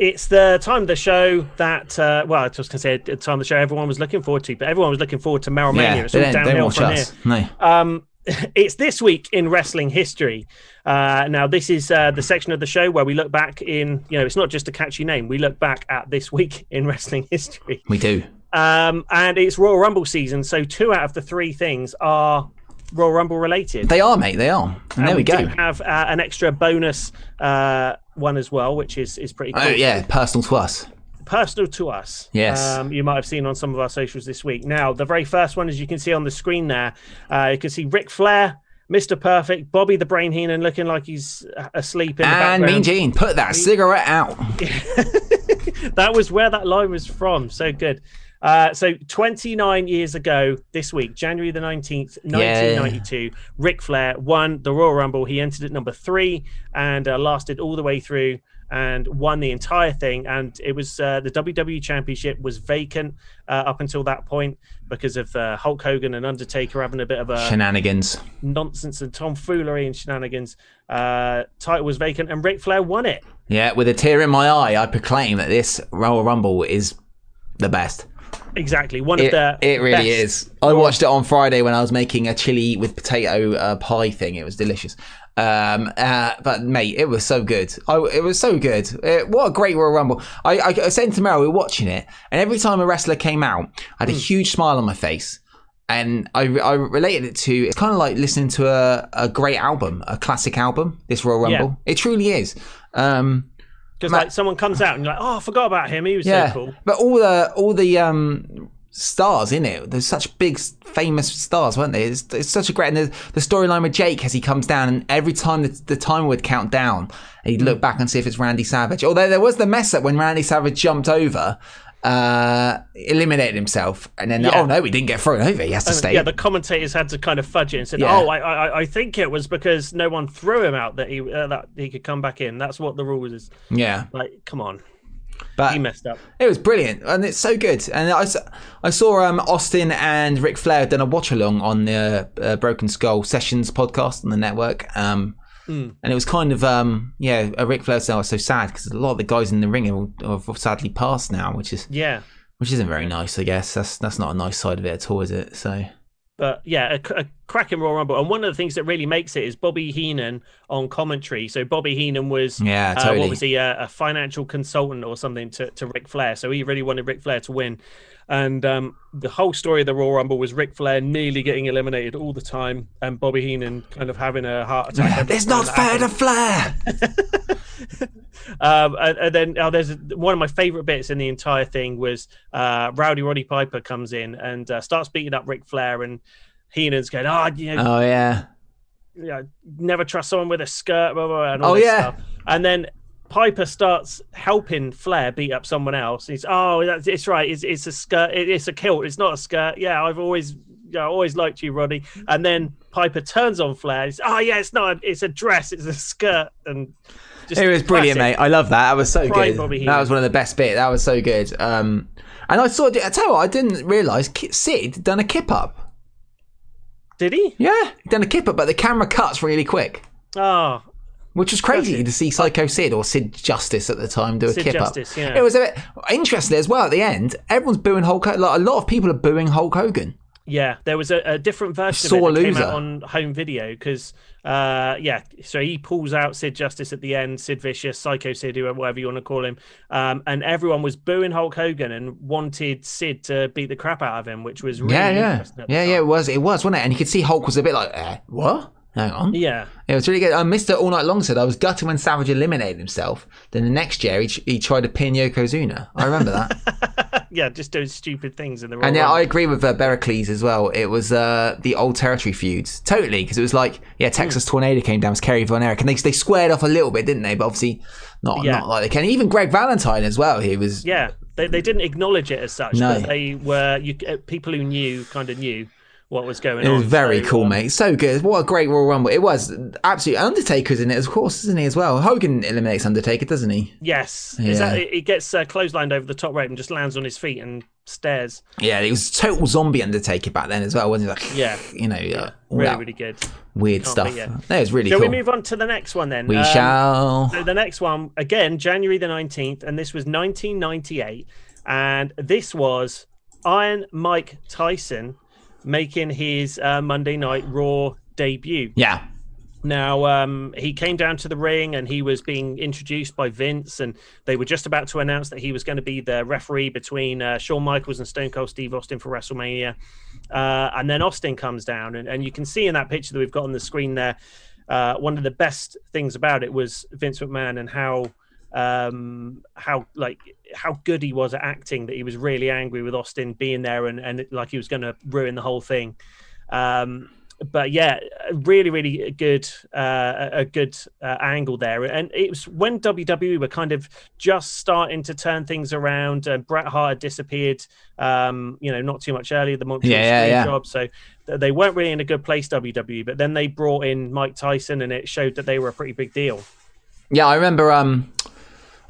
it's the time of the show that, uh, well, I was going to say the time of the show everyone was looking forward to, but everyone was looking forward to Meryl Mania. Yeah, It's all don't, downhill from us. here. No. Um, it's this week in wrestling history. Uh, now, this is uh, the section of the show where we look back in, you know, it's not just a catchy name. We look back at this week in wrestling history. We do. Um, and it's Royal Rumble season, so two out of the three things are Royal Rumble related. They are, mate. They are. And, And there we go. do have uh, an extra bonus uh, one as well, which is is pretty cool. Oh, yeah. Personal to us. Personal to us. Yes. Um, you might have seen on some of our socials this week. Now, the very first one, as you can see on the screen there, uh, you can see Ric Flair, Mr. Perfect, Bobby the Brain Heenan looking like he's uh, asleep in the And background. Mean Gene, put that cigarette out. that was where that line was from. So good. Uh, so 29 years ago this week, January the 19th, 1992, Ric Flair won the Royal Rumble. He entered at number three and uh, lasted all the way through and won the entire thing. And it was uh, the WWE Championship was vacant uh, up until that point because of uh, Hulk Hogan and Undertaker having a bit of a Shenanigans. nonsense and tomfoolery and shenanigans. Uh, title was vacant and Ric Flair won it. Yeah, with a tear in my eye, I proclaim that this Royal Rumble is the best. Exactly, one It, of the it really is. I watched it on Friday when I was making a chili with potato uh, pie thing. It was delicious. Um, uh, but mate, it was so good. I, it was so good. It, what a great Royal Rumble. I, I, I said to Meryl, we were watching it, and every time a wrestler came out, I had Hmm. a huge smile on my face. And I, I related it to it's kind of like listening to a, a great album, a classic album. This Royal Yeah. Rumble, it truly is. Um, because like someone comes out and you're like, oh, I forgot about him. He was yeah, so cool. but all the all the um stars in it, there's such big famous stars, weren't they? It's, it's such a great and the, the storyline with Jake as he comes down, and every time the, the timer would count down, he'd look back and see if it's Randy Savage. Although there was the mess up when Randy Savage jumped over. Uh, eliminated himself, and then Yeah. oh no, he didn't get thrown over. He has to stay. yeah, the commentators had to kind of fudge it and said, Yeah. "Oh, I, I, I think it was because no one threw him out that he uh, that he could come back in. That's what the rules is." yeah, Like, come on, but he messed up. It was brilliant, and it's so good. And I, I saw um, Austin and Ric Flair done a watch along on the uh, Broken Skull Sessions podcast on the network. Um, Mm. And it was kind of, um, yeah, a Ric Flair was so sad because a lot of the guys in the ring have, have sadly passed now, which is Yeah, which isn't very nice. I guess that's that's not a nice side of it at all, is it? So but yeah, a, a cracking Royal Rumble. And one of the things that really makes it is Bobby Heenan on commentary. So Bobby Heenan was, Yeah, uh, what was he, uh, a financial consultant or something to, to Ric Flair. So he really wanted Ric Flair to win. And um, the whole story of the Royal Rumble was Ric Flair nearly getting eliminated all the time, and Bobby Heenan kind of having a heart attack. it's not fair to Flair. Um, and, and then oh, there's one of my favorite bits in the entire thing was uh, Rowdy Roddy Piper comes in and uh, starts beating up Ric Flair, and Heenan's going, "Oh, you know, oh yeah, you know, never trust someone with a skirt, blah, blah, blah, and all Oh, this yeah. stuff. And then Piper starts helping Flair beat up someone else. He's, oh, that's it's right. It's, it's a skirt. It, it's a kilt. It's not a skirt. Yeah, I've always, yeah, I always liked you, Roddy. And then Piper turns on Flair. He's, oh yeah, it's not. It's a dress. It's a skirt. And just it was brilliant, mate. I love that. That was so Prime good. That was one of the best bit. That was so good. Um, and I saw. I tell you what, I didn't realise Sid done a kip up. Did he? Yeah, done a kip up, but the camera cuts really quick, Oh, which was crazy to see Psycho Sid or Sid Justice at the time do a Sid kip Justice, up. yeah. It was a bit interesting as well. At the end, everyone's booing Hulk. Hogan. Like, a lot of people are booing Hulk Hogan. Yeah, there was a, a different version Sore of it that came loser. out on home video because, uh, yeah, so he pulls out Sid Justice at the end, Sid Vicious, Psycho Sid, whatever you want to call him, um, and everyone was booing Hulk Hogan and wanted Sid to beat the crap out of him, which was really yeah, yeah, interesting yeah, time. yeah. It was, it was, wasn't it? And you could see Hulk was a bit like, eh, what? Hang on. Yeah, It was really good. Uh, Mr. All Night Long said, I was gutted when Savage eliminated himself. Then the next year, he, he tried to pin Yokozuna. I remember that. yeah, just doing stupid things in the ring. and yeah, I agree with uh, Bericles as well. It was uh, the old territory feuds. Totally. Because it was like, yeah, Texas Hmm. Tornado came down, it was Kerry Von Erich. And they, they squared off a little bit, didn't they? But obviously, not, Yeah. not like they can. Even Greg Valentine as well. He was. yeah, they, they didn't acknowledge it as such, No. but they were you uh, people who knew kind of knew what was going It on. It was very so, cool, um, mate. So good. What a great Royal Rumble. It was. Absolutely. Undertaker's in it, of course, isn't he, as well? Hogan eliminates Undertaker, doesn't he? Yes, Yeah. is that he gets uh, clotheslined over the top rope and just lands on his feet and stares. Yeah, he was total zombie Undertaker back then as well, wasn't he? Like, Yeah. you know, uh, Really, really good. weird Can't stuff. That was really Shall cool. we move on to the next one then? We Um, shall. So the next one again, January the nineteenth, and this was 1998, and this was Iron Mike Tyson making his uh, Monday Night Raw debut. Yeah. Now, um, he came down to the ring and he was being introduced by Vince, and they were just about to announce that he was going to be the referee between uh, Shawn Michaels and Stone Cold Steve Austin for WrestleMania. Uh, and then Austin comes down, and, and you can see in that picture that we've got on the screen there, uh, one of the best things about it was Vince McMahon and how um how like how good he was at acting that he was really angry with austin being there and and like he was going to ruin the whole thing um but yeah, really, really good, uh, a good uh, angle there. And it was when WWE were kind of just starting to turn things around. And Bret Hart had disappeared, um, you know, not too much earlier. The Montreal Yeah, yeah, yeah. job, so th- they weren't really in a good place. WWE, but then they brought in Mike Tyson, and it showed that they were a pretty big deal. Yeah, I remember. Um,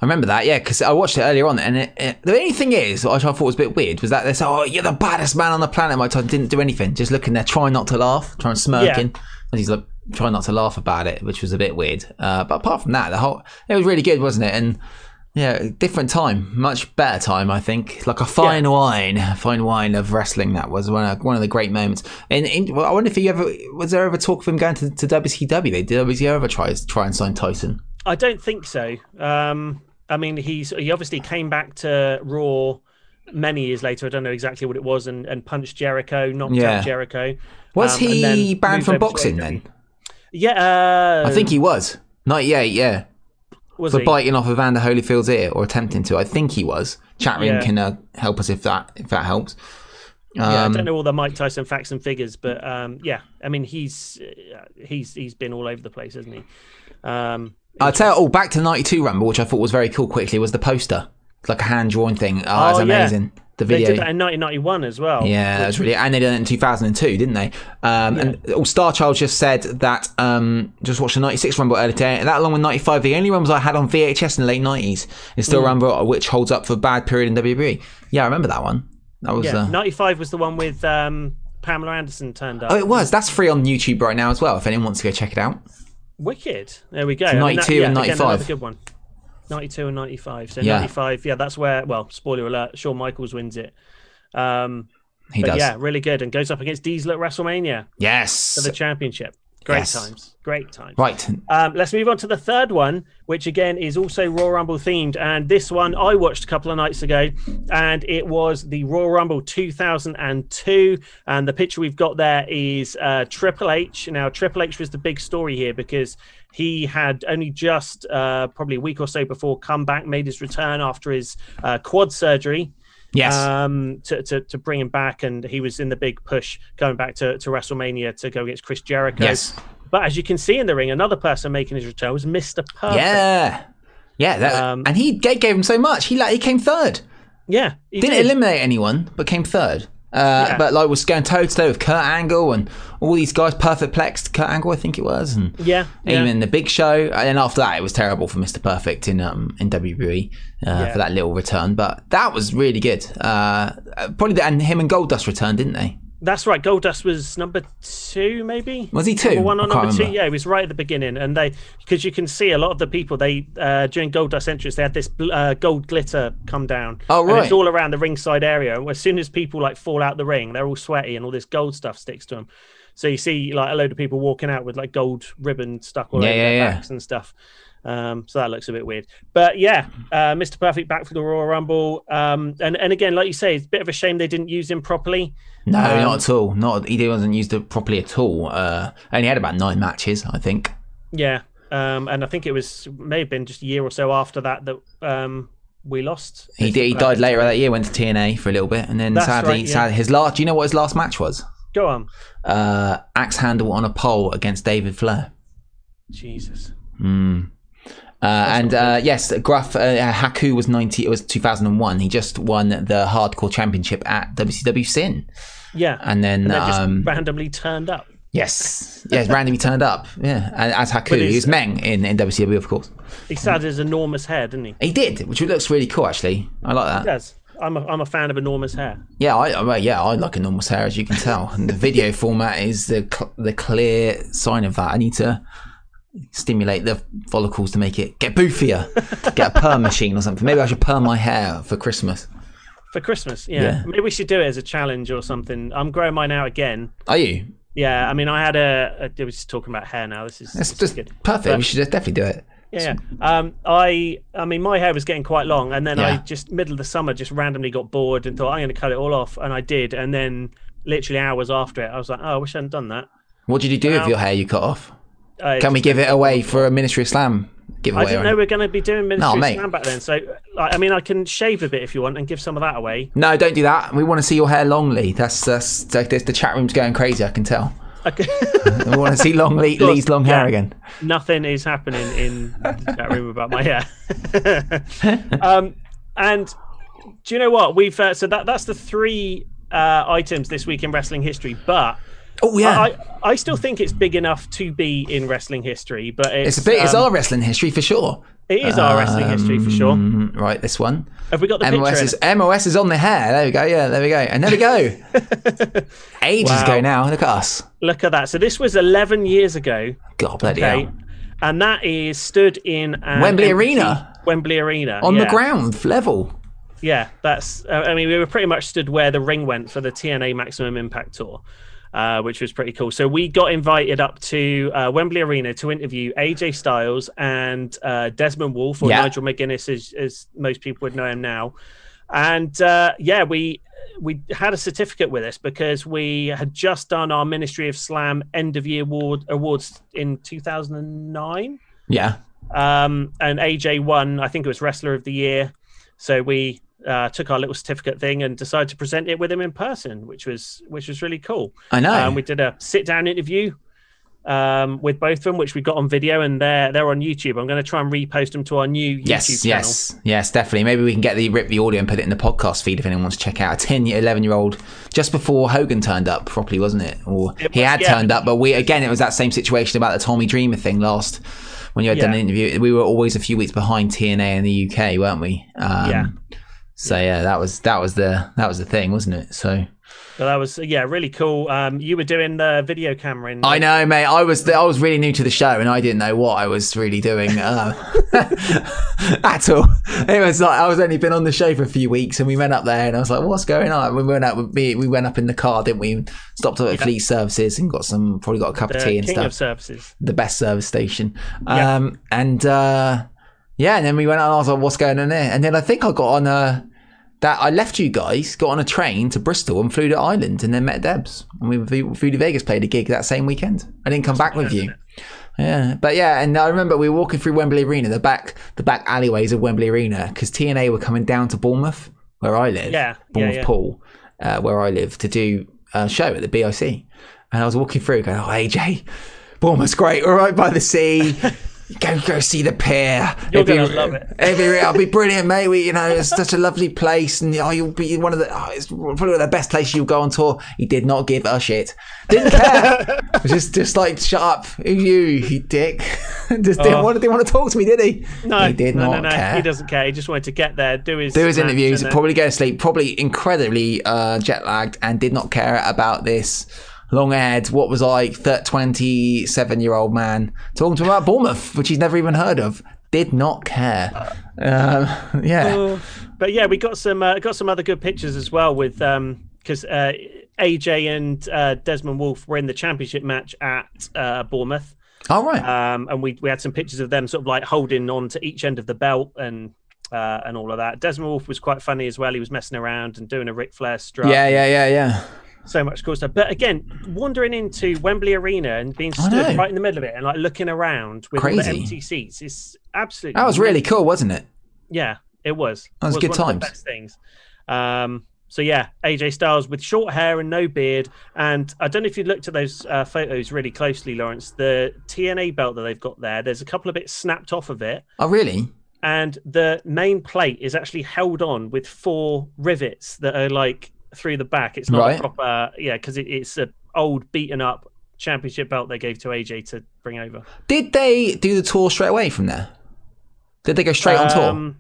I remember that. Yeah, because I watched it earlier on, and it, it, the only thing is, which I thought was a bit weird, was that they said, "Oh, you're the baddest man on the planet." My time didn't do anything, just looking there, trying not to laugh, trying smirking, and he's like trying not to laugh about it, which was a bit weird. Uh, but apart from that, the whole it was really good, wasn't it? And yeah, different time, much better time, I think. Like a fine wine, fine wine of wrestling. That was one of one of the great moments. And, I wonder if he ever was there ever talk of him going to, to WCW? Did WCW ever try try and sign Tyson? I don't think so. Um, I mean, he's he obviously came back to Raw many years later. I don't know exactly what it was, and, and punched Jericho, knocked Yeah. out Jericho. Was um, he banned from boxing then? Yeah, uh, I think he was. 98, yeah. was For he? biting off Evander Holyfield's ear or attempting to. I think he was. Chat Yeah. can uh, help us if that if that helps. yeah, I Um, don't know all the Mike Tyson facts and figures, but um, yeah, I mean he's uh, he's he's been all over the place, hasn't he? Um, I'll tell you, oh, back to the 92 Rumble, which I thought was very cool quickly, was the poster. It's like a hand drawn thing. Oh, that's Oh, yeah. amazing. The they video. did that in 1991 as well. Yeah, that was really, and they did it in 2002, didn't they? Um, And oh, Starchild just said that um, just watched the 96 Rumble earlier today. That along with 95, the only Rumbles I had on VHS in the late 90s is still Mm. Rumble, which holds up for a bad period in WWE. Yeah, I remember that one. That was. yeah. Uh, 95 was the one with um, Pamela Anderson turned up. oh, it was. That's free on YouTube right now as well. If anyone wants to go check it out. Wicked. There we go. So I mean, that- 92 yeah, and 95. another good one. 92 and 95. So Yeah. 95, yeah, that's where, well, spoiler alert, Shawn Michaels wins it. Um, He but does. yeah, really good. And goes up against Diesel at WrestleMania Yes. for the championship. Great Yes. times. Great times. Right. Um, let's move on to the third one, which again is also Raw Rumble themed. And this one I watched a couple of nights ago, and it was the Raw Rumble 2002. And the picture we've got there is uh, Triple H. Now, Triple H was the big story here because he had only just, uh, probably a week or so before, come back, made his return after his uh, quad surgery Yes. um, to, to to bring him back, and he was in the big push going back to, to WrestleMania to go against Chris Jericho. Yes. But as you can see in the ring, another person making his return was Mister Perfect. yeah. Yeah. That, Um, and he gave, gave him so much. He like he came third. yeah, he Didn't did. eliminate anyone, but came third. Uh, Yeah. But like was going toe to toe with Kurt Angle and all these guys. Perfect Plex, Kurt Angle, I think it was, and Yeah, yeah. even the Big Show. And then after that, it was terrible for Mister Perfect in um in WWE uh, Yeah. for that little return. But that was really good. Uh, probably the, and him and Goldust returned, didn't they? That's right. Goldust was number two, maybe. Was he two? Number one or number two? remember. Yeah, he was right at the beginning, and they because you can see a lot of the people they uh, during Goldust entrance they had this bl- uh, gold glitter come down. Oh, And right. it's all around the ringside area. As soon as people like fall out the ring, they're all sweaty and all this gold stuff sticks to them. So you see like a load of people walking out with like gold ribbon stuck all Yeah, over yeah, their yeah. backs and stuff. Um, so that looks a bit weird, but yeah, uh, Mr. Perfect back for the Royal Rumble, um, and and again, like you say, it's a bit of a shame they didn't use him properly. No, Um, not at all. Not he wasn't used it properly at all. Uh, only had about nine matches, I think. Yeah, um, and I think it was may have been just a year or so after that that um, we lost. He did, he died later that year. Went to TNA for a little bit, and then That's sadly, right, yeah. sad, his last. Do you know what his last match was? Go on, Uh, axe handle on a pole against David Flair. Jesus. Uh, and uh, yes, Gruff uh, Haku was ninety. It was two thousand and one. He just won the Hardcore Championship at WCW Sin. Yeah, And then, and then just um, randomly turned up. Yes, yes, randomly turned up. Yeah, and as Haku, he was Meng in, in WCW, of course. He had his enormous hair, didn't he? He did, which looks really cool. Actually, I like that. He does. I'm a, I'm a fan of enormous hair. Yeah, I, I- well, yeah, I like enormous hair, as you can tell. And the video format is the cl- the clear sign of that. I need to stimulate the follicles to make it get boofier. get a perm machine or something. Maybe I should perm my hair for Christmas. For Christmas, yeah. Yeah. Maybe we should do it as a challenge or something. I'm growing mine out again. Are you? Yeah, I mean, I had a. a. was just talking about hair now. This is, this is just good. perfect. But- we should definitely do it. Yeah, yeah. Um, I, I mean, my hair was getting quite long, and then I just middle of the summer just randomly got bored and thought I'm going to cut it all off, and I did, and then literally hours after it, I was like, oh, I wish I hadn't done that. What did you do with your hair you cut off? Uh, Can we give it away for a Ministry of Slam giveaway? I didn't know we are going to be doing Ministry No, of. Slam back then, so I mean, I can shave a bit if you want and give some of that away. No, don't do that. We want to see your hair long, Lee. That's that's, that's the chat room's going crazy. I can tell. Okay. I want to see long Lee, course, Lee's long yeah. hair again. Nothing is happening in the chat room about my hair. um, and do you know what we've? Uh, so that that's the three uh, items this week in wrestling history. But Oh yeah, I, I still think it's big enough to be in wrestling history. But it's, it's a bit. it's um, our wrestling history for sure. It is our wrestling history for sure. Um, Right, this one. Have we got the MOS is it? MOS is on the hair. There we go. Yeah, there we go. And there we go. Ages Wow. ago now. Look at us. Look at that. So this was 11 years ago. God bloody Okay. hell. And that is stood in Wembley empty- Arena? Wembley Arena On the ground level. Yeah, that's. Uh, I mean, we were pretty much stood where the ring went for the TNA Maximum Impact tour, uh, which was pretty cool. So we got invited up to uh, Wembley Arena to interview AJ Styles and uh, Desmond Wolfe, or Yeah. Nigel McGuinness, as, as most people would know him now. And uh, yeah, we we had a certificate with us because we had just done our Ministry of Slam end of year award awards in 2009 Yeah. um, and AJ won. I think it was Wrestler of the Year. So we uh, took our little certificate thing and decided to present it with him in person, which was which was really cool. I know. Um, we did a sit down interview um, with both of them, which we got on video, and they're they're on YouTube. I'm going to try and repost them to our new YouTube Yes, channel. yes, yes, definitely. Maybe we can get the rip the audio and put it in the podcast feed if anyone wants to check out. A 10 year, 11 year old just before Hogan turned up properly, wasn't it? Or It he was, had yeah. turned up, but we again, it was that same situation about the Tommy Dreamer thing last when you had done Yeah. an interview. We were always a few weeks behind TNA in the UK, weren't we? Um, Yeah. So yeah, that was that was the that was the thing, wasn't it? So that was yeah really cool. Um, you were doing the video camera in. I know, mate. I was I was really new to the show, and I didn't know what I was really doing uh, at all. It was like I was only been on the show for a few weeks, and we went up there, and I was like, "What's going on?" We went up, we, we went up in the car, didn't we? Stopped up at Fleet Services and got some, probably got a cup the of tea and stuff. Services. the best service station. Yeah. Um, and uh, yeah, and then we went on. I was like, "What's going on there?" And then I think I got on a that I left you guys, got on a train to Bristol and flew to Ireland, and then met Debs. And we were Foodie Vegas played a gig that same weekend. I didn't come back with you. Yeah, but yeah, and I remember we were walking through Wembley Arena, the back the back alleyways of Wembley Arena, because TNA were coming down to Bournemouth, where I live. Yeah, yeah, Bournemouth yeah. Pool, uh, where I live, to do a show at the BIC. And I was walking through, going, "Oh, AJ, Bournemouth's great. We're right by the sea. Go, go see the pier. You're gonna love it. Be, it'll be brilliant, mate. We, you know, it's such a lovely place, and oh, you'll be one of the. Oh, it's probably one of the best places you'll go on tour. He did not give a shit. Didn't care. just, just like shut up. Who you, you dick? just didn't Oh. want, didn't want to talk to me, did he? No, he did no, not no, no. care. He doesn't care. He just wanted to get there, do his do his interviews, then- probably go to sleep, probably incredibly uh, jet lagged, and did not care about this long haired, what was like 27 year old man talking to him about Bournemouth, which he's never even heard of. Did not care. Um, yeah. Oh, but yeah, we got some uh, got some other good pictures as well with um because uh, AJ and uh, Desmond Wolfe were in the championship match at uh, Bournemouth. All right. Um, and we we had some pictures of them sort of like holding on to each end of the belt and uh, and all of that. Desmond Wolfe was quite funny as well. He was messing around and doing a Ric Flair strut. yeah, yeah, yeah, yeah. So much cool stuff. But again, wandering into Wembley Arena and being stood right in the middle of it and like looking around with all the empty seats is absolutely That was really cool, wasn't it? yeah, it was. That was it good one of times. the best things. Um, so yeah, AJ Styles with short hair and no beard, and I don't know if you looked at those uh, photos really closely, Lawrence. The TNA belt that they've got there, there's a couple of bits snapped off of it, Oh, really? and the main plate is actually held on with four rivets that are like through the back. It's not Right. a proper, yeah, because it, it's a old beaten up championship belt they gave to AJ to bring over. Did they do the tour straight away from there? Did they go straight on tour? Um,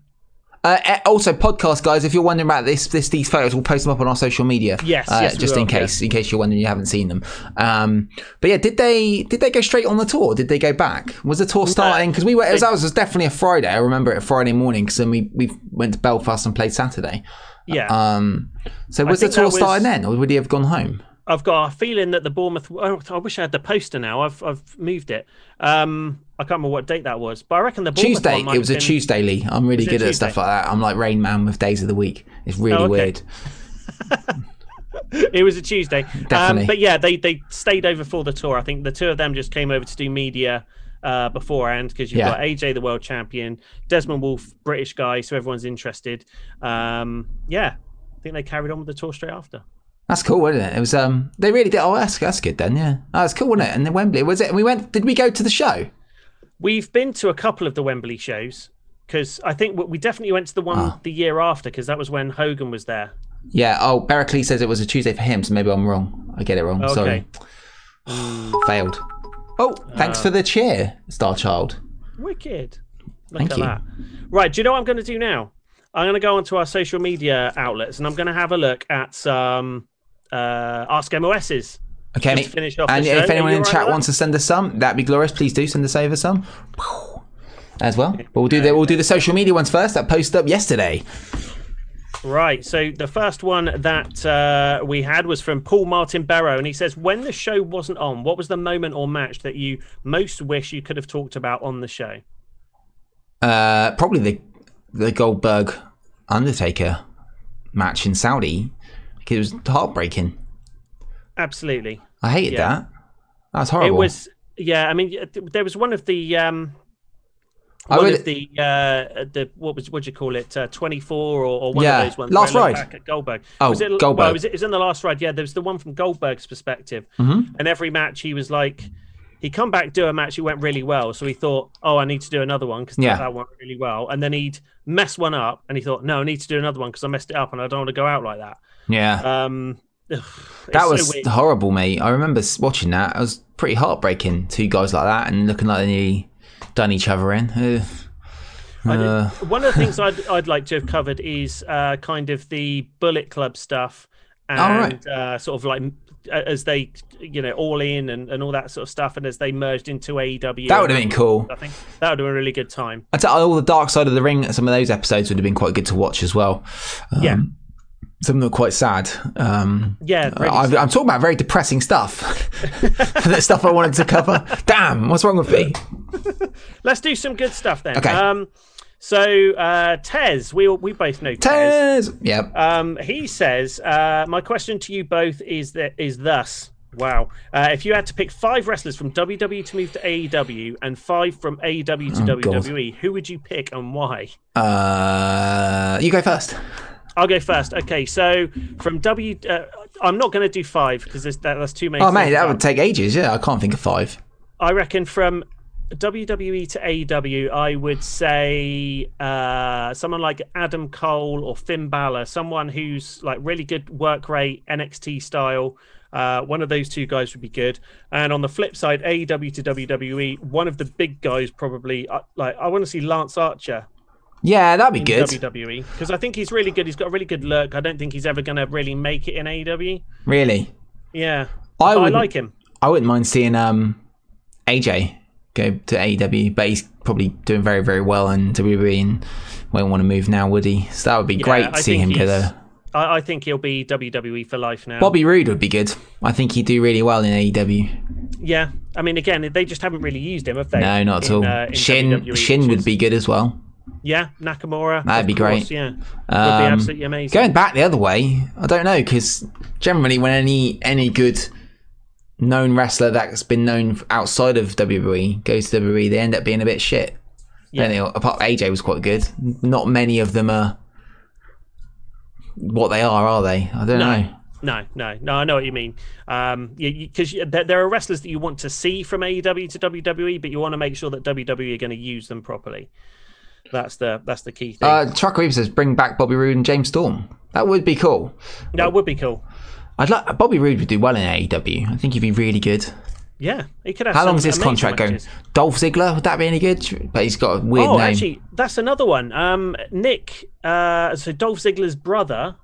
Uh, eh, also, podcast guys, if you're wondering about this, this these photos, we'll post them up on our social media. Yes, uh, yes, just will, in case, in case you're wondering you haven't seen them. Um, but yeah, did they did they go straight on the tour? Did they go back? Was the tour starting? Because we were, it was, that was definitely a Friday. I remember it a Friday morning because then we we went to Belfast and played Saturday. Yeah. Um, so was the think tour was- starting then, or would he have gone home? I've got a feeling that the Bournemouth. oh, I wish I had the poster now. I've I've moved it. Um, I can't remember what date that was, but I reckon the Bournemouth Tuesday. It was a Tuesday, Lee. I'm really good at stuff like that. I'm like Rain Man with days of the week. It's really Oh, okay. weird. It was a Tuesday. Definitely. Um, but yeah, they they stayed over for the tour. I think the two of them just came over to do media uh, beforehand because you've Yeah. got AJ, the world champion, Desmond Wolfe, British guy, so everyone's interested. Um, yeah, I think they carried on with the tour straight after. That's cool, wasn't it? It was. Um, they really did. Oh, that's that's good then. Yeah, oh, that's cool, wasn't it? And then Wembley was it? We went. Did we go to the show? We've been to a couple of the Wembley shows because I think we definitely went to the one Ah. the year after because that was when Hogan was there. Yeah. Oh, Berkeley says it was a Tuesday for him, so maybe I'm wrong. I get it wrong. Sorry. Failed. Oh, thanks Uh, for the cheer, Star Child. Wicked. Look Thank at you. that. Right, do you know what I'm going to do now? I'm going to go onto our social media outlets and I'm going to have a look at some uh, Ask MOSs. Okay, to finish off and show. if anyone in right chat wants to send us some, that'd be glorious. Please do send us over some as well. But we'll do the we'll do the social media ones first. That posted up yesterday. Right. So the first one that uh, we had was from Paul Martin Barrow, and he says, "When the show wasn't on, what was the moment or match that you most wish you could have talked about on the show?" Uh, probably the the Goldberg Undertaker match in Saudi it was heartbreaking. Absolutely. I hated Yeah. that. That's horrible. It was. Yeah. I mean, there was one of the. Um, I one would- of the uh, the what was what do you call it? Uh, Twenty four or, or one Yeah, of those ones. Last I Ride. back At Goldberg. Oh, was it, Goldberg. Well, was it, it was in the last ride. Yeah, there was the one from Goldberg's perspective, Mhm. and every match he was like, he come back do a match it went really well, so he thought, oh, I need to do another one because Yeah. that went really well, and then he'd mess one up, and he thought, no, I need to do another one because I messed it up, and I don't want to go out like that. yeah. Um, ugh, that it's so was horrible, mate. I remember watching that. It was pretty heartbreaking. Two guys like that and looking like they done each other in. I did- Uh, one of the things I'd I'd like to have covered is uh, kind of the Bullet Club stuff and Oh, right. uh, sort of like uh, as they you know all in and, and all that sort of stuff and as they merged into AEW. That would have been cool. I think that would have been a really good time. Say all the Dark Side of the Ring. Some of those episodes would have been quite good to watch as well. Um, Yeah. Some of them were quite sad. Um, Yeah, really I. I'm talking about very depressing stuff. the stuff I wanted to cover. Damn, what's wrong with me? Let's do some good stuff then. Okay. Um, so uh, Tez, we we both know Tez. Tez. Yep. Um, he says, uh, "My question to you both is that is thus." Wow. Uh, if you had to pick five wrestlers from WWE to move to AEW and five from AEW to Oh, God. WWE, who would you pick and why? Uh, you go first. I'll go first. Okay, so from W, uh, I'm not going to do five because that, that's too many. Oh, man, that would take ages. Yeah, I can't think of five. I reckon from WWE to AEW, I would say uh, someone like Adam Cole or Finn Balor, someone who's like really good work rate, NXT style. Uh, one of those two guys would be good. And on the flip side, AEW to WWE, one of the big guys probably uh, like I want to see Lance Archer Yeah, that'd be good. WWE because I think he's really good. He's got a really good look. I don't think he's ever going to really make it in AEW. Really, Yeah, I I like him. I wouldn't mind seeing um AJ go to AEW, but he's probably doing very very well in WWE and won't want to move now, would he? So that would be Yeah, great I to see him go there. I, I think he'll be WWE for life now. Bobby Roode would be good. I think he'd do really well in AEW. Yeah, I mean, again, they just haven't really used him, have they? No, not at in, all. uh, Shin WWE, Shin would is- be good as well. Yeah, Nakamura. That'd be course, great. Yeah, would be Um, absolutely amazing. Going back the other way, I don't know because generally when any any good known wrestler that's been known outside of WWE goes to WWE, they end up being a bit shit. Yeah. Yeah. Apart AJ was quite good. Not many of them are what they are, are they? I don't No. know. No, no, no. I know what you mean. Um, because there, there are wrestlers that you want to see from AEW to WWE, but you want to make sure that WWE are going to use them properly. That's the that's the key thing. Uh, Trucker Reeves says bring back Bobby Roode and James Storm. That would be cool. that would be cool. I'd like Bobby Roode would do well in AEW. I think he'd be really good. Yeah, he could have. How long is this contract going? Dolph Ziggler would that be any good? But he's got a weird oh, name. actually, that's another one. Um, Nick, uh, so Dolph Ziggler's brother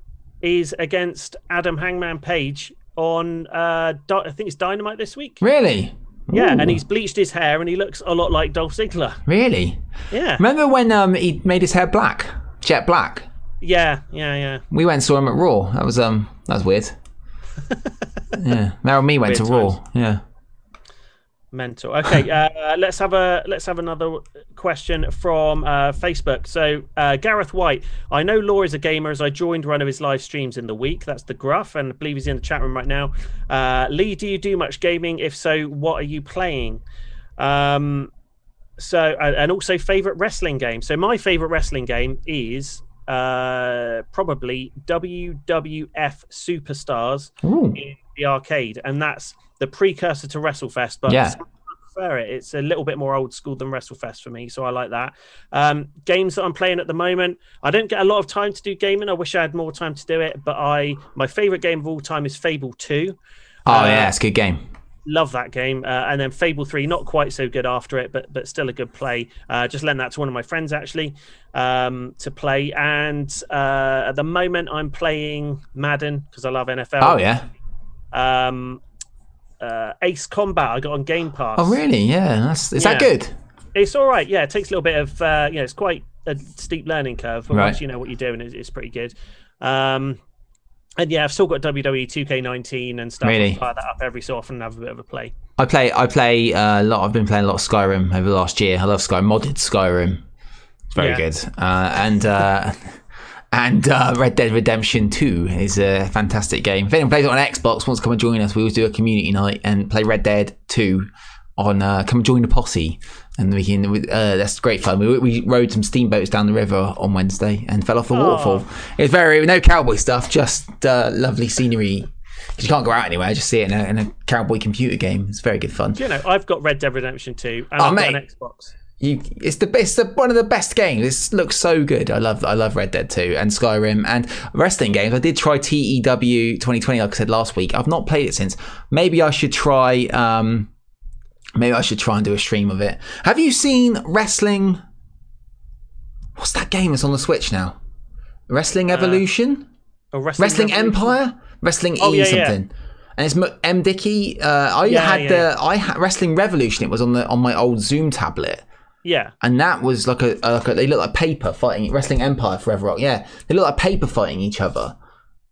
is against Adam Hangman Page on, uh, I think it's Dynamite this week. Really? Yeah, Ooh. and he's bleached his hair and he looks a lot like Dolph Ziggler. Really? Yeah, Remember when um he made his hair black, jet black? yeah, yeah, yeah. We went and saw him at Raw. That was um that was weird. yeah, Meryl and Me went Weird to Raw. Yeah. Mental. Okay, uh, let's have a let's have another question from uh, Facebook. So uh, Gareth White, I know Law is a gamer as I joined one of his live streams in the week. That's the Gruff, and I believe he's in the chat room right now. Uh, Lee, do you do much gaming? If so, what are you playing? Um, so and also favorite wrestling game. So my favorite wrestling game is uh, probably WWF Superstars Ooh. in the arcade, and that's the precursor to WrestleFest. But Yeah. I prefer it. It's a little bit more old school than WrestleFest for me, so I like that. Um, games that I'm playing at the moment, I don't get a lot of time to do gaming. I wish I had more time to do it, but I my favorite game of all time is Fable Two. Oh Uh, yeah, it's a good game. Love that game, uh, and then Fable Three, not quite so good after it, but but still a good play. Uh, just lent that to one of my friends actually um, to play, and uh, at the moment I'm playing Madden because I love NFL. Oh yeah. Um, uh, Ace Combat I got on Game Pass. Oh really? Yeah. That's is that good? It's all right. Yeah, it takes a little bit of uh, you know, it's quite a steep learning curve, but Right. once you know what you're doing, it's, it's pretty good. Um, and yeah, I've still got WWE 2K19 and stuff. Really? I fire that up every so often and have a bit of a play. I play. I play uh, a lot. I've been playing a lot of Skyrim over the last year. I love Sky modded Skyrim. It's very Yeah. good. Uh, and uh, and uh, Red Dead Redemption Two is a fantastic game. If anyone plays it on Xbox, wants to come and join us, we always do a community night and play Red Dead Two on. Uh, come and join the posse, and we can. Uh, that's great fun. We, we rode some steamboats down the river on Wednesday and fell off a waterfall. It was very no cowboy stuff, just uh, lovely scenery. 'Cause you can't go out anywhere, just see it in a, in a cowboy computer game. It's very good fun. You know, I've got Red Dead Redemption 2 and Oh, I've mate. got an Xbox. You, it's the best, the, one of the best games. It looks so good. I love, I love Red Dead 2 and Skyrim and wrestling games. I did try TEW 2020, like I said last week. I've not played it since. Maybe I should try. Um, maybe I should try and do a stream of it. Have you seen wrestling? What's that game that's on the Switch now? Wrestling Evolution, Oh, Wrestling, Wrestling? Empire, Wrestling Oh, E yeah, yeah. something. And it's M- MDickie. Uh, I Yeah, had yeah, the I had Wrestling Revolution. It was on the on my old Zoom tablet Yeah. and that was like a, like a they look like paper fighting wrestling empire forever rock yeah they look like paper fighting each other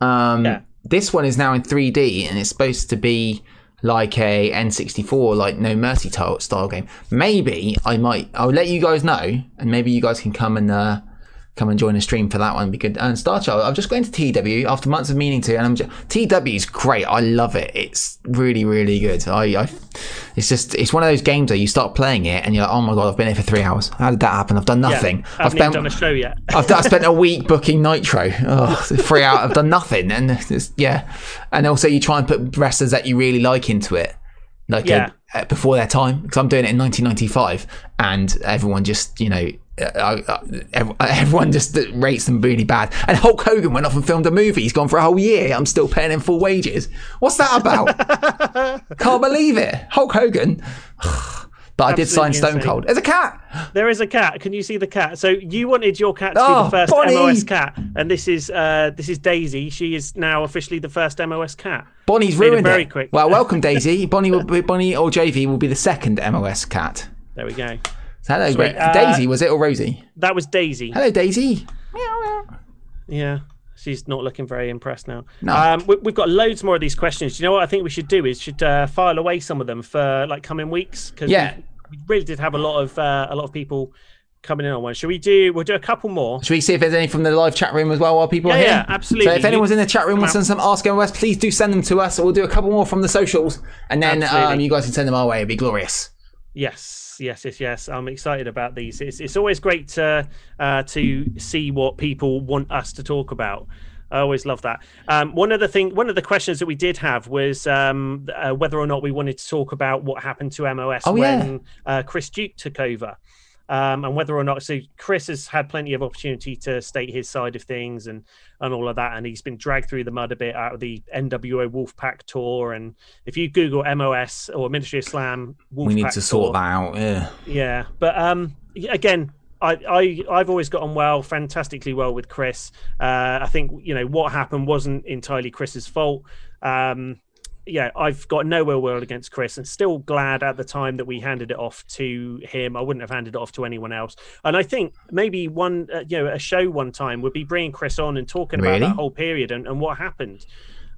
um Yeah. this one is now in 3d and it's supposed to be like a n64 like no mercy style, style game maybe i might i'll let you guys know and maybe you guys can come and uh come and join a stream for that one be good and star child i've just got into tw after months of meaning to and i'm just tw is great i love it it's really really good i i it's just it's one of those games where you start playing it and you're like oh my god i've been here for three hours how did that happen i've done nothing Yeah. I i've haven't spent done a show yet. I've, I spent a week booking Nitro. Oh, three out. I've done nothing, and it's, yeah, and also you try and put wrestlers that you really like into it, like Yeah. uh, uh, before their time. Because I'm doing it in 1995, and everyone just you know. Uh, uh, everyone just rates them really bad. And Hulk Hogan went off and filmed a movie. He's gone for a whole year. I'm still paying him full wages. What's that about? Can't believe it. Hulk Hogan. But I did sign Absolutely Stone insane. Cold. There's a cat. There is a cat. Can you see the cat? So you wanted your cat to be Oh, the first Bonnie! MOS cat, and this is uh, this is Daisy. She is now officially the first MOS cat. Bonnie's ruined very it. quick. Well, welcome Daisy. Bonnie will be, Bonnie or JV will be the second MOS cat. There we go. Hello, Sweet. Uh, Daisy was it or Rosie? That was Daisy. Hello, Daisy. Yeah. She's not looking very impressed now. No. Um, we, we've got loads more of these questions. Do you know what I think we should do is should uh, file away some of them for like coming weeks because Yeah. we, we really did have a lot of uh, a lot of people coming in on one. Should we do? We'll do a couple more. Should we see if there's any from the live chat room as well while people Yeah, are here? yeah, absolutely. So if anyone's in the chat room wants to send some Ask MOS, please do send them to us. We'll do a couple more from the socials, and then um, you guys can send them our way. It'd be glorious. Yes, yes, yes, yes. I'm excited about these. It's it's always great to uh, to see what people want us to talk about. I always love that. Um, one of the thing, one of the questions that we did have was um, uh, whether or not we wanted to talk about what happened to MOS Oh, yeah. when uh, Chris Duke took over, um, and whether or not. So Chris has had plenty of opportunity to state his side of things and and all of that, and he's been dragged through the mud a bit out of the NWO Wolfpack tour. And if you Google MOS or Ministry of Slam, Wolfpack we need to sort that out. Yeah. yeah, but um, again, I, I I've always gotten well, fantastically well with Chris. Uh, I think you know what happened wasn't entirely Chris's fault. Um, yeah, I've got no ill will against Chris, and still glad at the time that we handed it off to him. I wouldn't have handed it off to anyone else. And I think maybe one, uh, you know, a show one time would be bringing Chris on and talking about that whole period and, and what happened.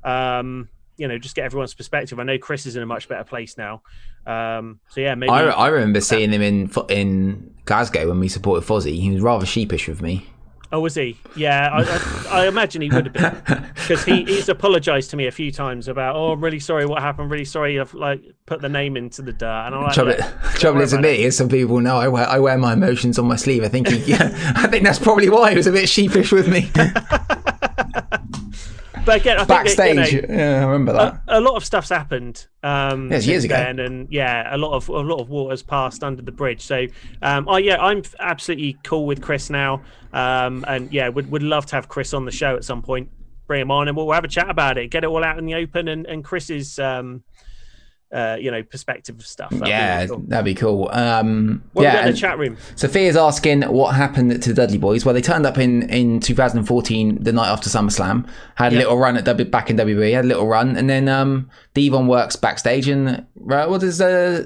Um, you know, just get everyone's perspective. I know Chris is in a much better place now. Um, so yeah, maybe I, I remember seeing him in in Glasgow when we supported Fozzy. He was rather sheepish with me. Oh, was he? Yeah, I, I, I imagine he would have been because he, he's apologised to me a few times about, oh, I'm really sorry what happened. Really sorry, I've like put the name into the dirt. And I'm like, trouble, "Look, trouble is with me is some people know I wear I wear my emotions on my sleeve. I think he, yeah, I think that's probably why he was a bit sheepish with me But again, I think that, you know, backstage. yeah, I remember that. a, a lot of stuff's happened. Um, Yes, years ago. then, and yeah, a lot of a lot of water's passed under the bridge. So, um, oh yeah, I'm absolutely cool with Chris now. Um, and yeah, would would love to have Chris on the show at some point. Bring him on, and we'll have a chat about it. Get it all out in the open, and and Chris's um, uh, you know, perspective stuff. That'd be yeah, really cool. that'd be cool. Um, What yeah, in the chat room? Sophia's asking what happened to the Dudley Boys. Well, they turned up in, in 2014, the night after SummerSlam. Had a little run at w, back in WWE. Had a little run, and then um, Devon works backstage. And right, what is uh,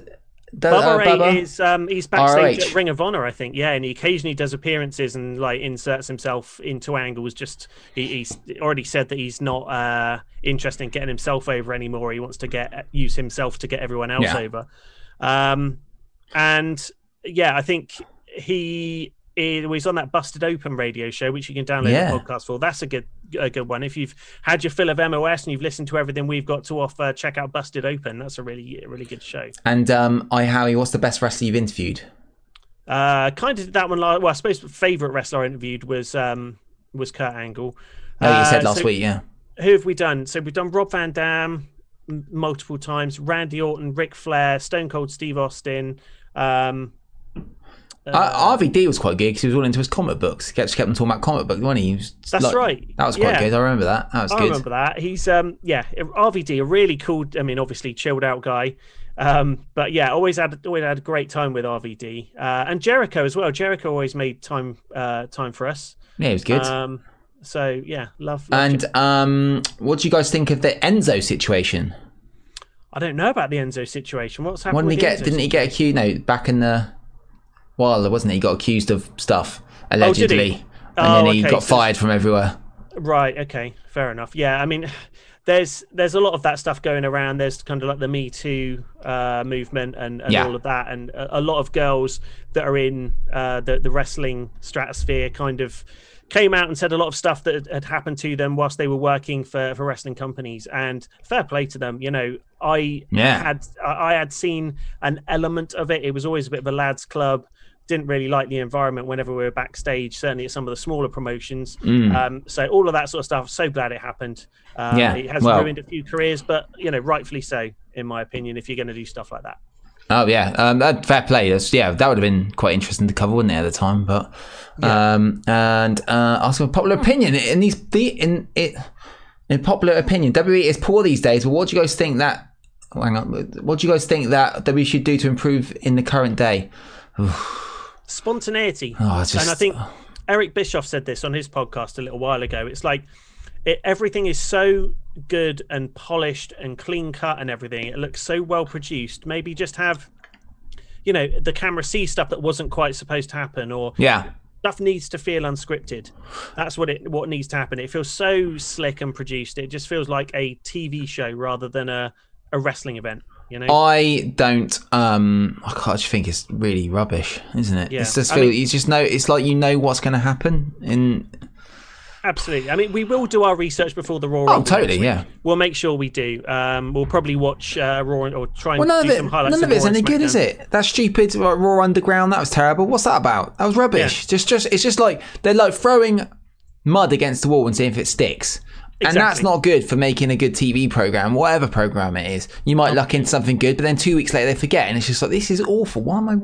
the Bubba uh, Ray Bubba? is um, he's backstage ROH. at Ring of Honor, I think. Yeah, and he occasionally does appearances and like inserts himself into angles. Just he, he's already said that he's not uh, interested in getting himself over anymore. He wants to get use himself to get everyone else Yeah. over. Um, and yeah, I think he. He was on that Busted Open radio show, which you can download Yeah. the podcast for. That's a good, a good one. If you've had your fill of MOS and you've listened to everything we've got to offer, check out Busted Open. That's a really, really good show. And um, I Howie, what's the best wrestler you've interviewed? Uh, kind of did that one. Well, I suppose favorite wrestler I interviewed was um was Kurt Angle. Oh, you said Uh, last so week, yeah. Who have we done? So we've done Rob Van Dam multiple times, Randy Orton, Ric Flair, Stone Cold Steve Austin. Um, Uh, RVD was quite good because he was all into his comic books. He kept, kept on talking about comic books, wasn't he? He was That's like- right. That was quite Yeah. good. I remember that. That was I good. I remember that. He's um yeah, RVD, a really cool. I mean, obviously chilled out guy. Um, but yeah, always had always had a great time with RVD uh, and Jericho as well. Jericho always made time uh, time for us. Yeah, it was good. Um, so yeah, love. love and um, what do you guys think of the Enzo situation? I don't know about the Enzo situation. What's happened? When he get Enzo didn't he get accused? No, back in the while there wasn't he? He got accused of stuff allegedly, Oh, and then he okay, got so- fired from everywhere. Right. Okay. Fair enough. Yeah. I mean, there's there's a lot of that stuff going around. There's kind of like the Me Too uh, movement and, and Yeah. all of that, and a, a lot of girls that are in uh, the the wrestling stratosphere kind of came out and said a lot of stuff that had- happened to them whilst they were working for, for wrestling companies and fair play to them you know i Yeah. had I had seen an element of it it was always a bit of a lads club didn't really like the environment whenever we were backstage certainly at some of the smaller promotions Mm. um, so all of that sort of stuff so glad it happened um, Yeah, it has well- ruined a few careers but you know rightfully so in my opinion if you're going to do stuff like that Oh yeah, um, that fair play. That's, yeah, that would have been quite interesting to cover, wouldn't it, at the time? But um, and uh, asking for popular opinion in these the in it in popular opinion, WWE is poor these days. But what do you guys think that? hang on, what do you guys think that that we should do to improve in the current day? Spontaneity. Oh, it's And I think Eric Bischoff said this on his podcast a little while ago. It's like it, everything is so good and polished and clean cut and everything. It looks so well produced. Maybe just have, you know, the camera see stuff that wasn't quite supposed to happen, or Yeah, stuff needs to feel unscripted. That's what it what needs to happen. It feels so slick and produced. It just feels like a TV show rather than a a wrestling event. You know. I don't. Um, I can't just think it's really rubbish, isn't it? Yeah. It's just I feel. mean- you just know. It's like you know what's going to happen. In Absolutely. I mean, we will do our research before the Raw. Oh, totally, yeah. We'll make sure we do. Um, we'll probably watch uh, Raw or try and well, none do of it. some highlights. None of of it's any good, is it? That stupid uh, Raw Underground. That was terrible. What's that about? That was rubbish. Just, just. It's just like they're like throwing mud against the wall and seeing if it sticks. And that's not good for making a good TV program, whatever program it is. You might luck into something good, but then two weeks later they forget, and it's just like this is awful. Why am I?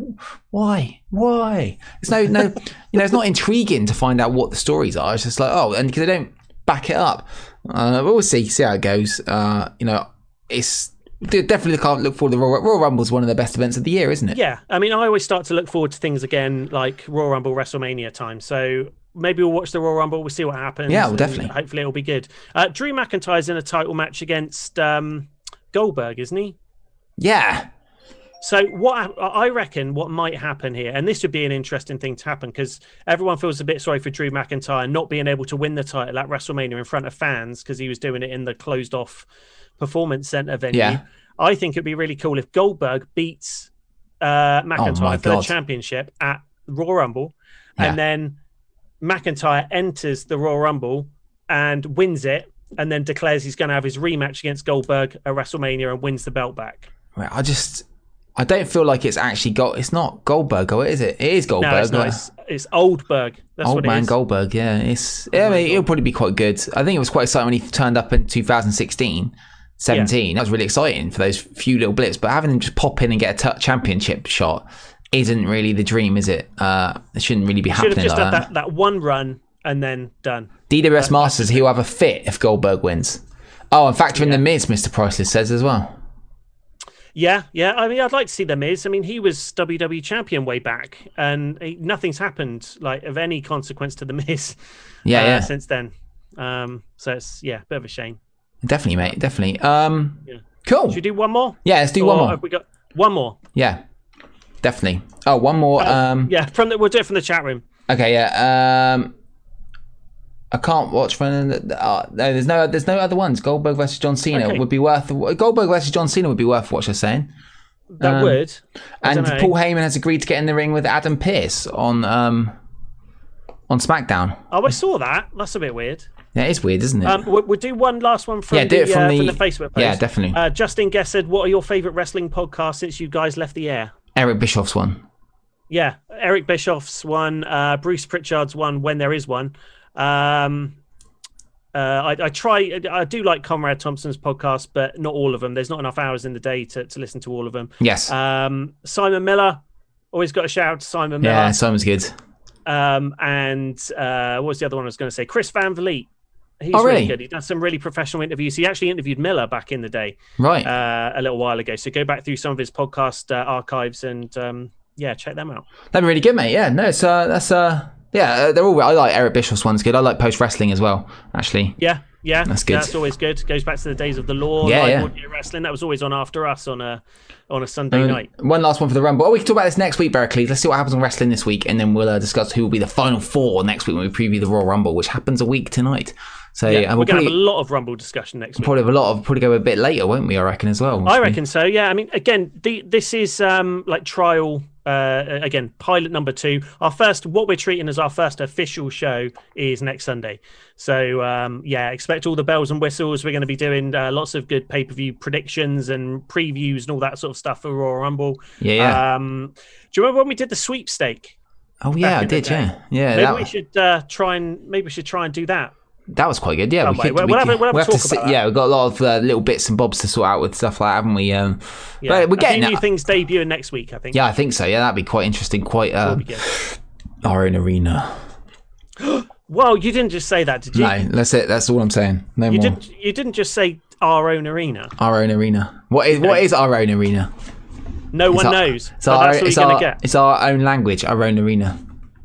Why? Why? It's no, no. you know, it's not intriguing to find out what the stories are. It's just like oh, and because they don't back it up. Uh, we'll see, see how it goes. Uh, you know, it's definitely can't look forward to the Royal, Royal Rumble is one of the best events of the year, isn't it? Yeah, I mean, I always start to look forward to things again, like Royal Rumble, WrestleMania time. So maybe we'll watch the Royal Rumble. We'll see what happens. Yeah, well, definitely. Hopefully, it'll be good. Uh, Drew McIntyre's in a title match against um, Goldberg, isn't he? Yeah. So what I reckon what might happen here, and this would be an interesting thing to happen because everyone feels a bit sorry for Drew McIntyre not being able to win the title at WrestleMania in front of fans because he was doing it in the closed off performance center venue. Yeah. I think it'd be really cool if Goldberg beats uh, McIntyre Oh for the championship at Royal Rumble, Yeah. and then McIntyre enters the Royal Rumble and wins it, and then declares he's going to have his rematch against Goldberg at WrestleMania and wins the belt back. Right, I just I don't feel like it's actually got. It's not Goldberg, or is it? It is Goldberg. No, it's not. It's, it's Oldberg. That's Old man. Goldberg, yeah. It's yeah, I mean, it'll probably be quite good. I think it was quite exciting when he turned up in 2016, 17. That was really exciting for those few little blips. But having him just pop in and get a t- championship shot isn't really the dream, is it? Uh, it shouldn't really be Should have happening just like had that. that, that one run and then done. DWS Masters, he'll have a fit if Goldberg wins. Oh, and factor in the Miz, Mr. Priceless says as well. Yeah, yeah. I mean, I'd like to see the Miz. I mean, he was WWE champion way back, and he, nothing's happened like of any consequence to the Miz. Yeah, uh, yeah. Since then, um, so it's yeah, bit of a shame. Definitely, mate. Definitely. Um, Yeah. Cool. Should we do one more? Yeah, let's do one more. Have we got one more? Yeah, definitely. Oh, one more. Um, Yeah, from the we'll do it from the chat room. Okay, yeah. Um, I can't watch from. Uh, no, there's no, there's no other ones. Goldberg versus John Cena Okay. would be worth. Goldberg versus John Cena would be worth what you're saying. That Um, would. I And. Paul Heyman has agreed to get in the ring with Adam Pearce on um on SmackDown. Oh, I saw that. That's a bit weird. Yeah, it's weird, isn't it? Um, we'll, we'll do one last one from, Yeah, do the, it from uh, the- from the Facebook post. yeah, definitely. Uh, Justin Guest said, "What are your favourite wrestling podcasts since you guys left the air?" Eric Bischoff's one. Yeah, Eric Bischoff's one, uh, Bruce Prichard's one, when there is one. Um, uh, I, I try, I do like Conrad Thompson's podcast, but not all of them. There's not enough hours in the day to, to listen to all of them. Yes. Um, Simon Miller, always got a shout out to Simon Miller. yeah, Simon's good. Um, and uh, what was the other one I was going to say? Chris Van Vliet. He's Oh, really really? good. He does some really professional interviews. He actually interviewed Miller back in the day, Right. uh, a little while ago. So go back through some of his podcast uh, archives and um, yeah, check them out. That'd be really good, mate. Yeah, no, it's uh, that's uh, yeah, uh, they're all. I like Eric Bischoff's one's good. I like post wrestling as well. Actually, Yeah, yeah, That's good. That's always good. Goes back to the days of the law, Yeah, yeah. wrestling. That was always on after us on a on a Sunday Um, night. One last one for the Rumble. Oh, we can talk about this next week, Berkeley. Let's see what happens on wrestling this week, and then we'll uh, discuss who will be the final four next week when we preview the Royal Rumble, which happens a week tonight. So Yeah, we're we'll gonna have a lot of Rumble discussion next week. probably have a lot of probably go a bit later, won't we? I reckon as well. I reckon so. Yeah, I mean, again, the, this is um, like trial. Uh, again, pilot number two. Our first, what we're treating as our first official show is next Sunday. So um, yeah, expect all the bells and whistles. We're going to be doing uh, lots of good pay per view predictions and previews and all that sort of stuff for Royal Rumble. Yeah, yeah. Um, do you remember when we did the sweepstake? Oh yeah, I did. Yeah, yeah. maybe that, we should uh, try and maybe we should try and do that. That was quite good. Yeah, we wait, could. we'll- we we'll have could- a- we'll have we have to talk sit- about that. Yeah, we've got a lot of uh, little bits and bobs to sort out with stuff like that, haven't we? Um, Yeah, but we're getting new things debuting next week. I think. Yeah, I think so. Yeah, that'd be quite interesting. Quite uh, our own arena. Well, you didn't just say that, did you? No, that's it. That's all I'm saying. No You more. didn't. You didn't just say our own arena. Our own arena. What is what is our own arena? No one our- knows. It's our, that's what it's, you're our, gonna get. it's our own language. Our own arena.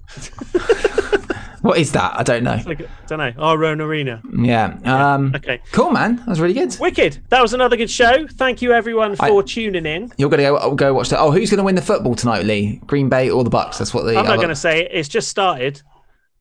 what is that? I don't know. Like, don't know. Our own arena. Yeah. Um, Okay. Cool, man. That was really good. Wicked. That was another good show. Thank you everyone for I- tuning in. You're gonna go go watch that. Oh, who's gonna win the football tonight, Lee? Green Bay or the Bucks? That's what the. I'm not going to say it. It's just started.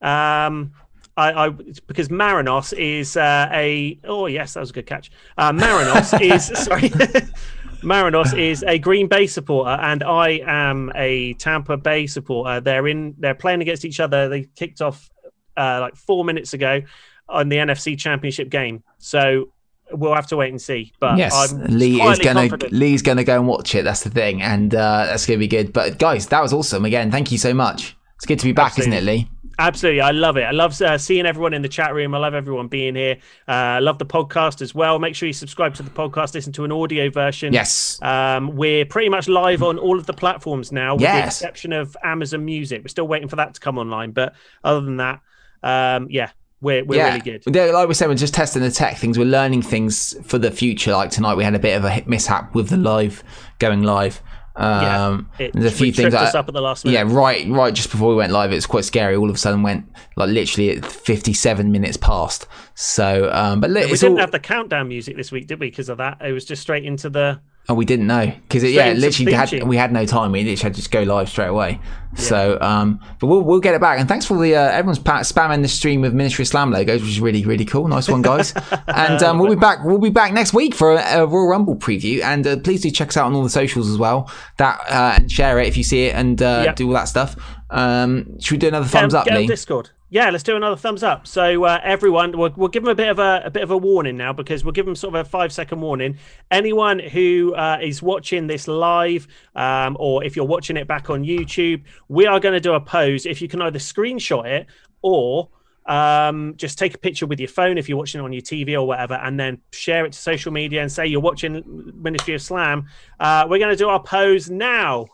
Um, I, I because Marinos is uh, a oh yes that was a good catch. Uh, Marinos is sorry. Marinos is a Green Bay supporter, and I am a Tampa Bay supporter. They're in. They're playing against each other. They kicked off uh, like four minutes ago on the NFC Championship game. So we'll have to wait and see. But Yes, I'm Lee is gonna confident. Lee's gonna go and watch it. That's the thing, and uh, that's gonna be good. But guys, that was awesome. Again, thank you so much. It's good to be back, isn't it, Lee? Absolutely, I love it. I love uh, seeing everyone in the chat room. I love everyone being here. Uh, I love the podcast as well. Make sure you subscribe to the podcast. Listen to an audio version. Yes. um, we're pretty much live on all of the platforms now, with the exception of Amazon Music. We're still waiting for that to come online, but other than that, um, yeah, we're we're really good. Yeah, Like we said, we're just testing the tech things. We're learning things for the future. Like tonight, we had a bit of a mishap with the live going live. Um, it there's a few things tripped us that- up at the last Yeah, right, right. Just before we went live, it was quite scary. All of a sudden, went like literally at 57 minutes past. So, um, but li- We didn't all. have the countdown music this week, did we? Because of that, it was just straight into the. Oh, we didn't know because yeah, literally had we had no time. We literally had to just go live straight away. So, um, but we'll we'll get it back. And thanks for the uh, everyone's pa- spamming the stream with Ministry Slam logos, which is really really cool. Nice one, guys. and um, we'll be back. We'll be back next week for a, a Royal Rumble preview. And uh, please do check us out on all the socials as well. That uh, and share it if you see it and uh, Yep. do all that stuff. Um, should we do another thumbs Get- up, get on Lee? Discord. Yeah, let's do another thumbs up. So uh, everyone, we'll, we'll give them a bit of a, a bit of a warning now because we'll give them sort of a five second warning. Anyone who uh, is watching this live, um, or if you're watching it back on YouTube, we are going to do a pose. If you can either screenshot it or um, just take a picture with your phone if you're watching it on your TV or whatever, and then share it to social media and say you're watching Ministry of Slam. Uh, we're going to do our pose now.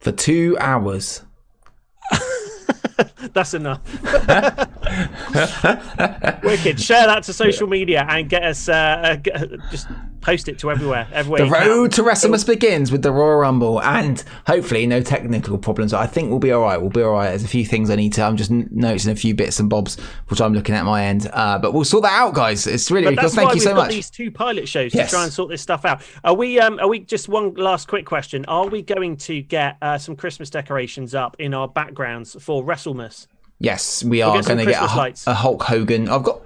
For two hours. That's enough. Wicked. Share that to social media and get us uh, uh, get, just post it to everywhere. Everywhere. The road to WrestleMania begins with the Royal Rumble, and hopefully no technical problems. I think we'll be all right. We'll be all right. There's a few things I need to. I'm just noticing a few bits and bobs which I'm looking at my end, uh, but we'll sort that out, guys. It's really, really cool. that's Thank why you so much. these two pilot shows Yes. to try and sort this stuff out. Are we? Um, are we? Just one last quick question. Are we going to get uh, some Christmas decorations up in our backgrounds for WrestleMania? Yes, we We'll are going to get a, Christmas Hu- lights. a Hulk Hogan. I've got,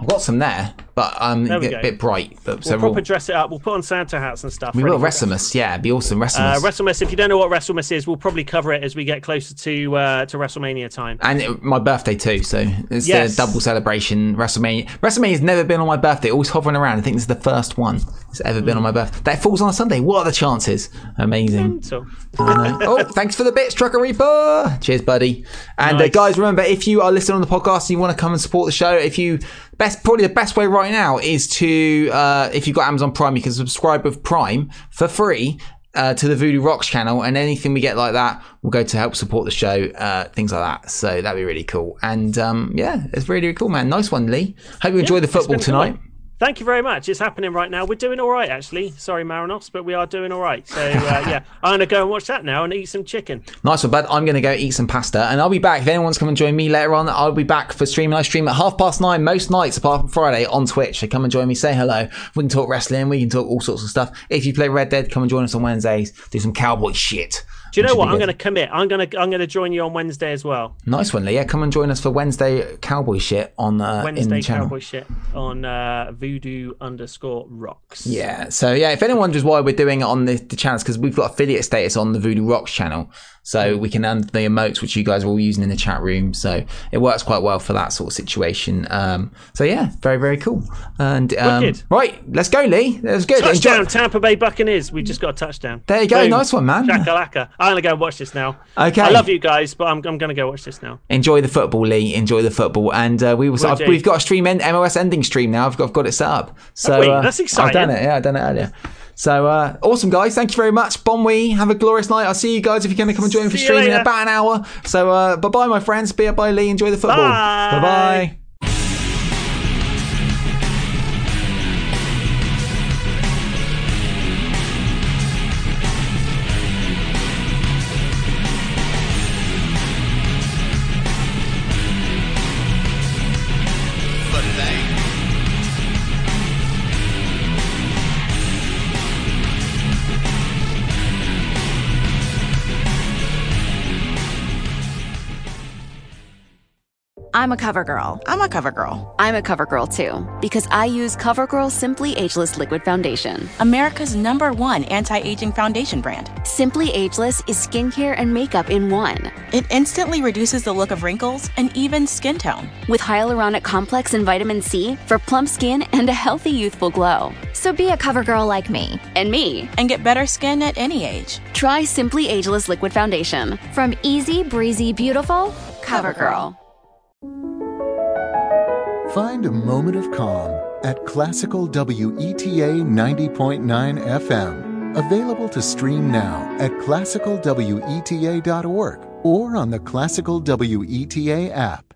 I've got some there, but um, There we a go. bit bright. But We'll so proper we'll, dress it up. We'll put on Santa hats and stuff. we will for WrestleMania. Yeah, be awesome. Uh, WrestleMania. WrestleMania. If you don't know what WrestleMania is, we'll probably cover it as we get closer to uh, to WrestleMania time. and it, my birthday too, so it's Yes. a double celebration. WrestleMania. WrestleMania's never been on my birthday. Always hovering around. I think this is the first one that's ever been on my birthday. That falls on a Sunday. What are the chances? Amazing. Oh, thanks for the bits, Trucker Reaper. Cheers, buddy. And uh, guys, remember if you are listening on the podcast and you want to come and support the show, if you best probably the best way right now is to uh, if you've got Amazon Prime, you can subscribe with Prime for free. Uh, to the Voodoo Rocks channel, and anything we get like that will go to help support the show, uh, things like that. So that'd be really cool. And um, yeah, it's really, really cool, man. Nice one, Lee. Hope you enjoy the football been a good tonight. one. Thank you very much. It's happening right now. We're doing all right, actually. Sorry, Marinos, but we are doing all right. So, uh, yeah, I'm going to go and watch that now and eat some chicken. Nice one, bud. I'm going to go eat some pasta and I'll be back. If anyone's come and join me later on, I'll be back for streaming. I stream at half past nine most nights apart from Friday on Twitch. So come and join me, say hello. We can talk wrestling, we can talk all sorts of stuff. If you play Red Dead, come and join us on Wednesdays. Do some cowboy shit. Do you know what? I'm going to commit. I'm going to I'm going to join you on Wednesday as well. Nice one, Lee. Yeah, come and join us for Wednesday cowboy shit on uh, in Wednesday channel. cowboy shit on uh, Voodoo underscore rocks. Yeah. So yeah, if anyone wonders why we're doing it on the, the channels, because we've got affiliate status on the Voodoo Rocks channel, so we can earn the emotes which you guys are all using in the chat room. So it works quite well for that sort of situation. Um, so yeah, very very cool. And um, right, let's go, Lee. That was good. Touchdown, Enjoy- Tampa Bay Buccaneers. We just got a touchdown. There you go. Boom. Nice one, man. Shakalaka. I'm going to go and watch this now. Okay. I love you guys, but I'm, I'm going to go watch this now. Enjoy the football, Lee. Enjoy the football, and uh, we. Will I've, we've got a stream end, MOS ending stream now. I've got, I've got it set up. So uh, That's I've done it. Yeah, I've done it earlier. So uh, awesome, guys! Thank you very much. Bon we have a glorious night. I'll see you guys if you're going to come and join for See you streaming in about an hour. So uh, bye bye, my friends. Be up by Lee. Enjoy the football. Bye. Bye I'm a cover girl. I'm a cover girl. I'm a cover girl too, because I use CoverGirl Simply Ageless Liquid Foundation. America's number one anti aging foundation brand. Simply Ageless is skincare and makeup in one. It instantly reduces the look of wrinkles and even skin tone. With hyaluronic complex and vitamin C for plump skin and a healthy youthful glow. So be a cover girl like me. And me. And get better skin at any age. Try Simply Ageless Liquid Foundation. From easy, breezy, beautiful, CoverGirl. Find a moment of calm at Classical WETA 90.9 FM. Available to stream now at classicalweta.org or on the Classical WETA app.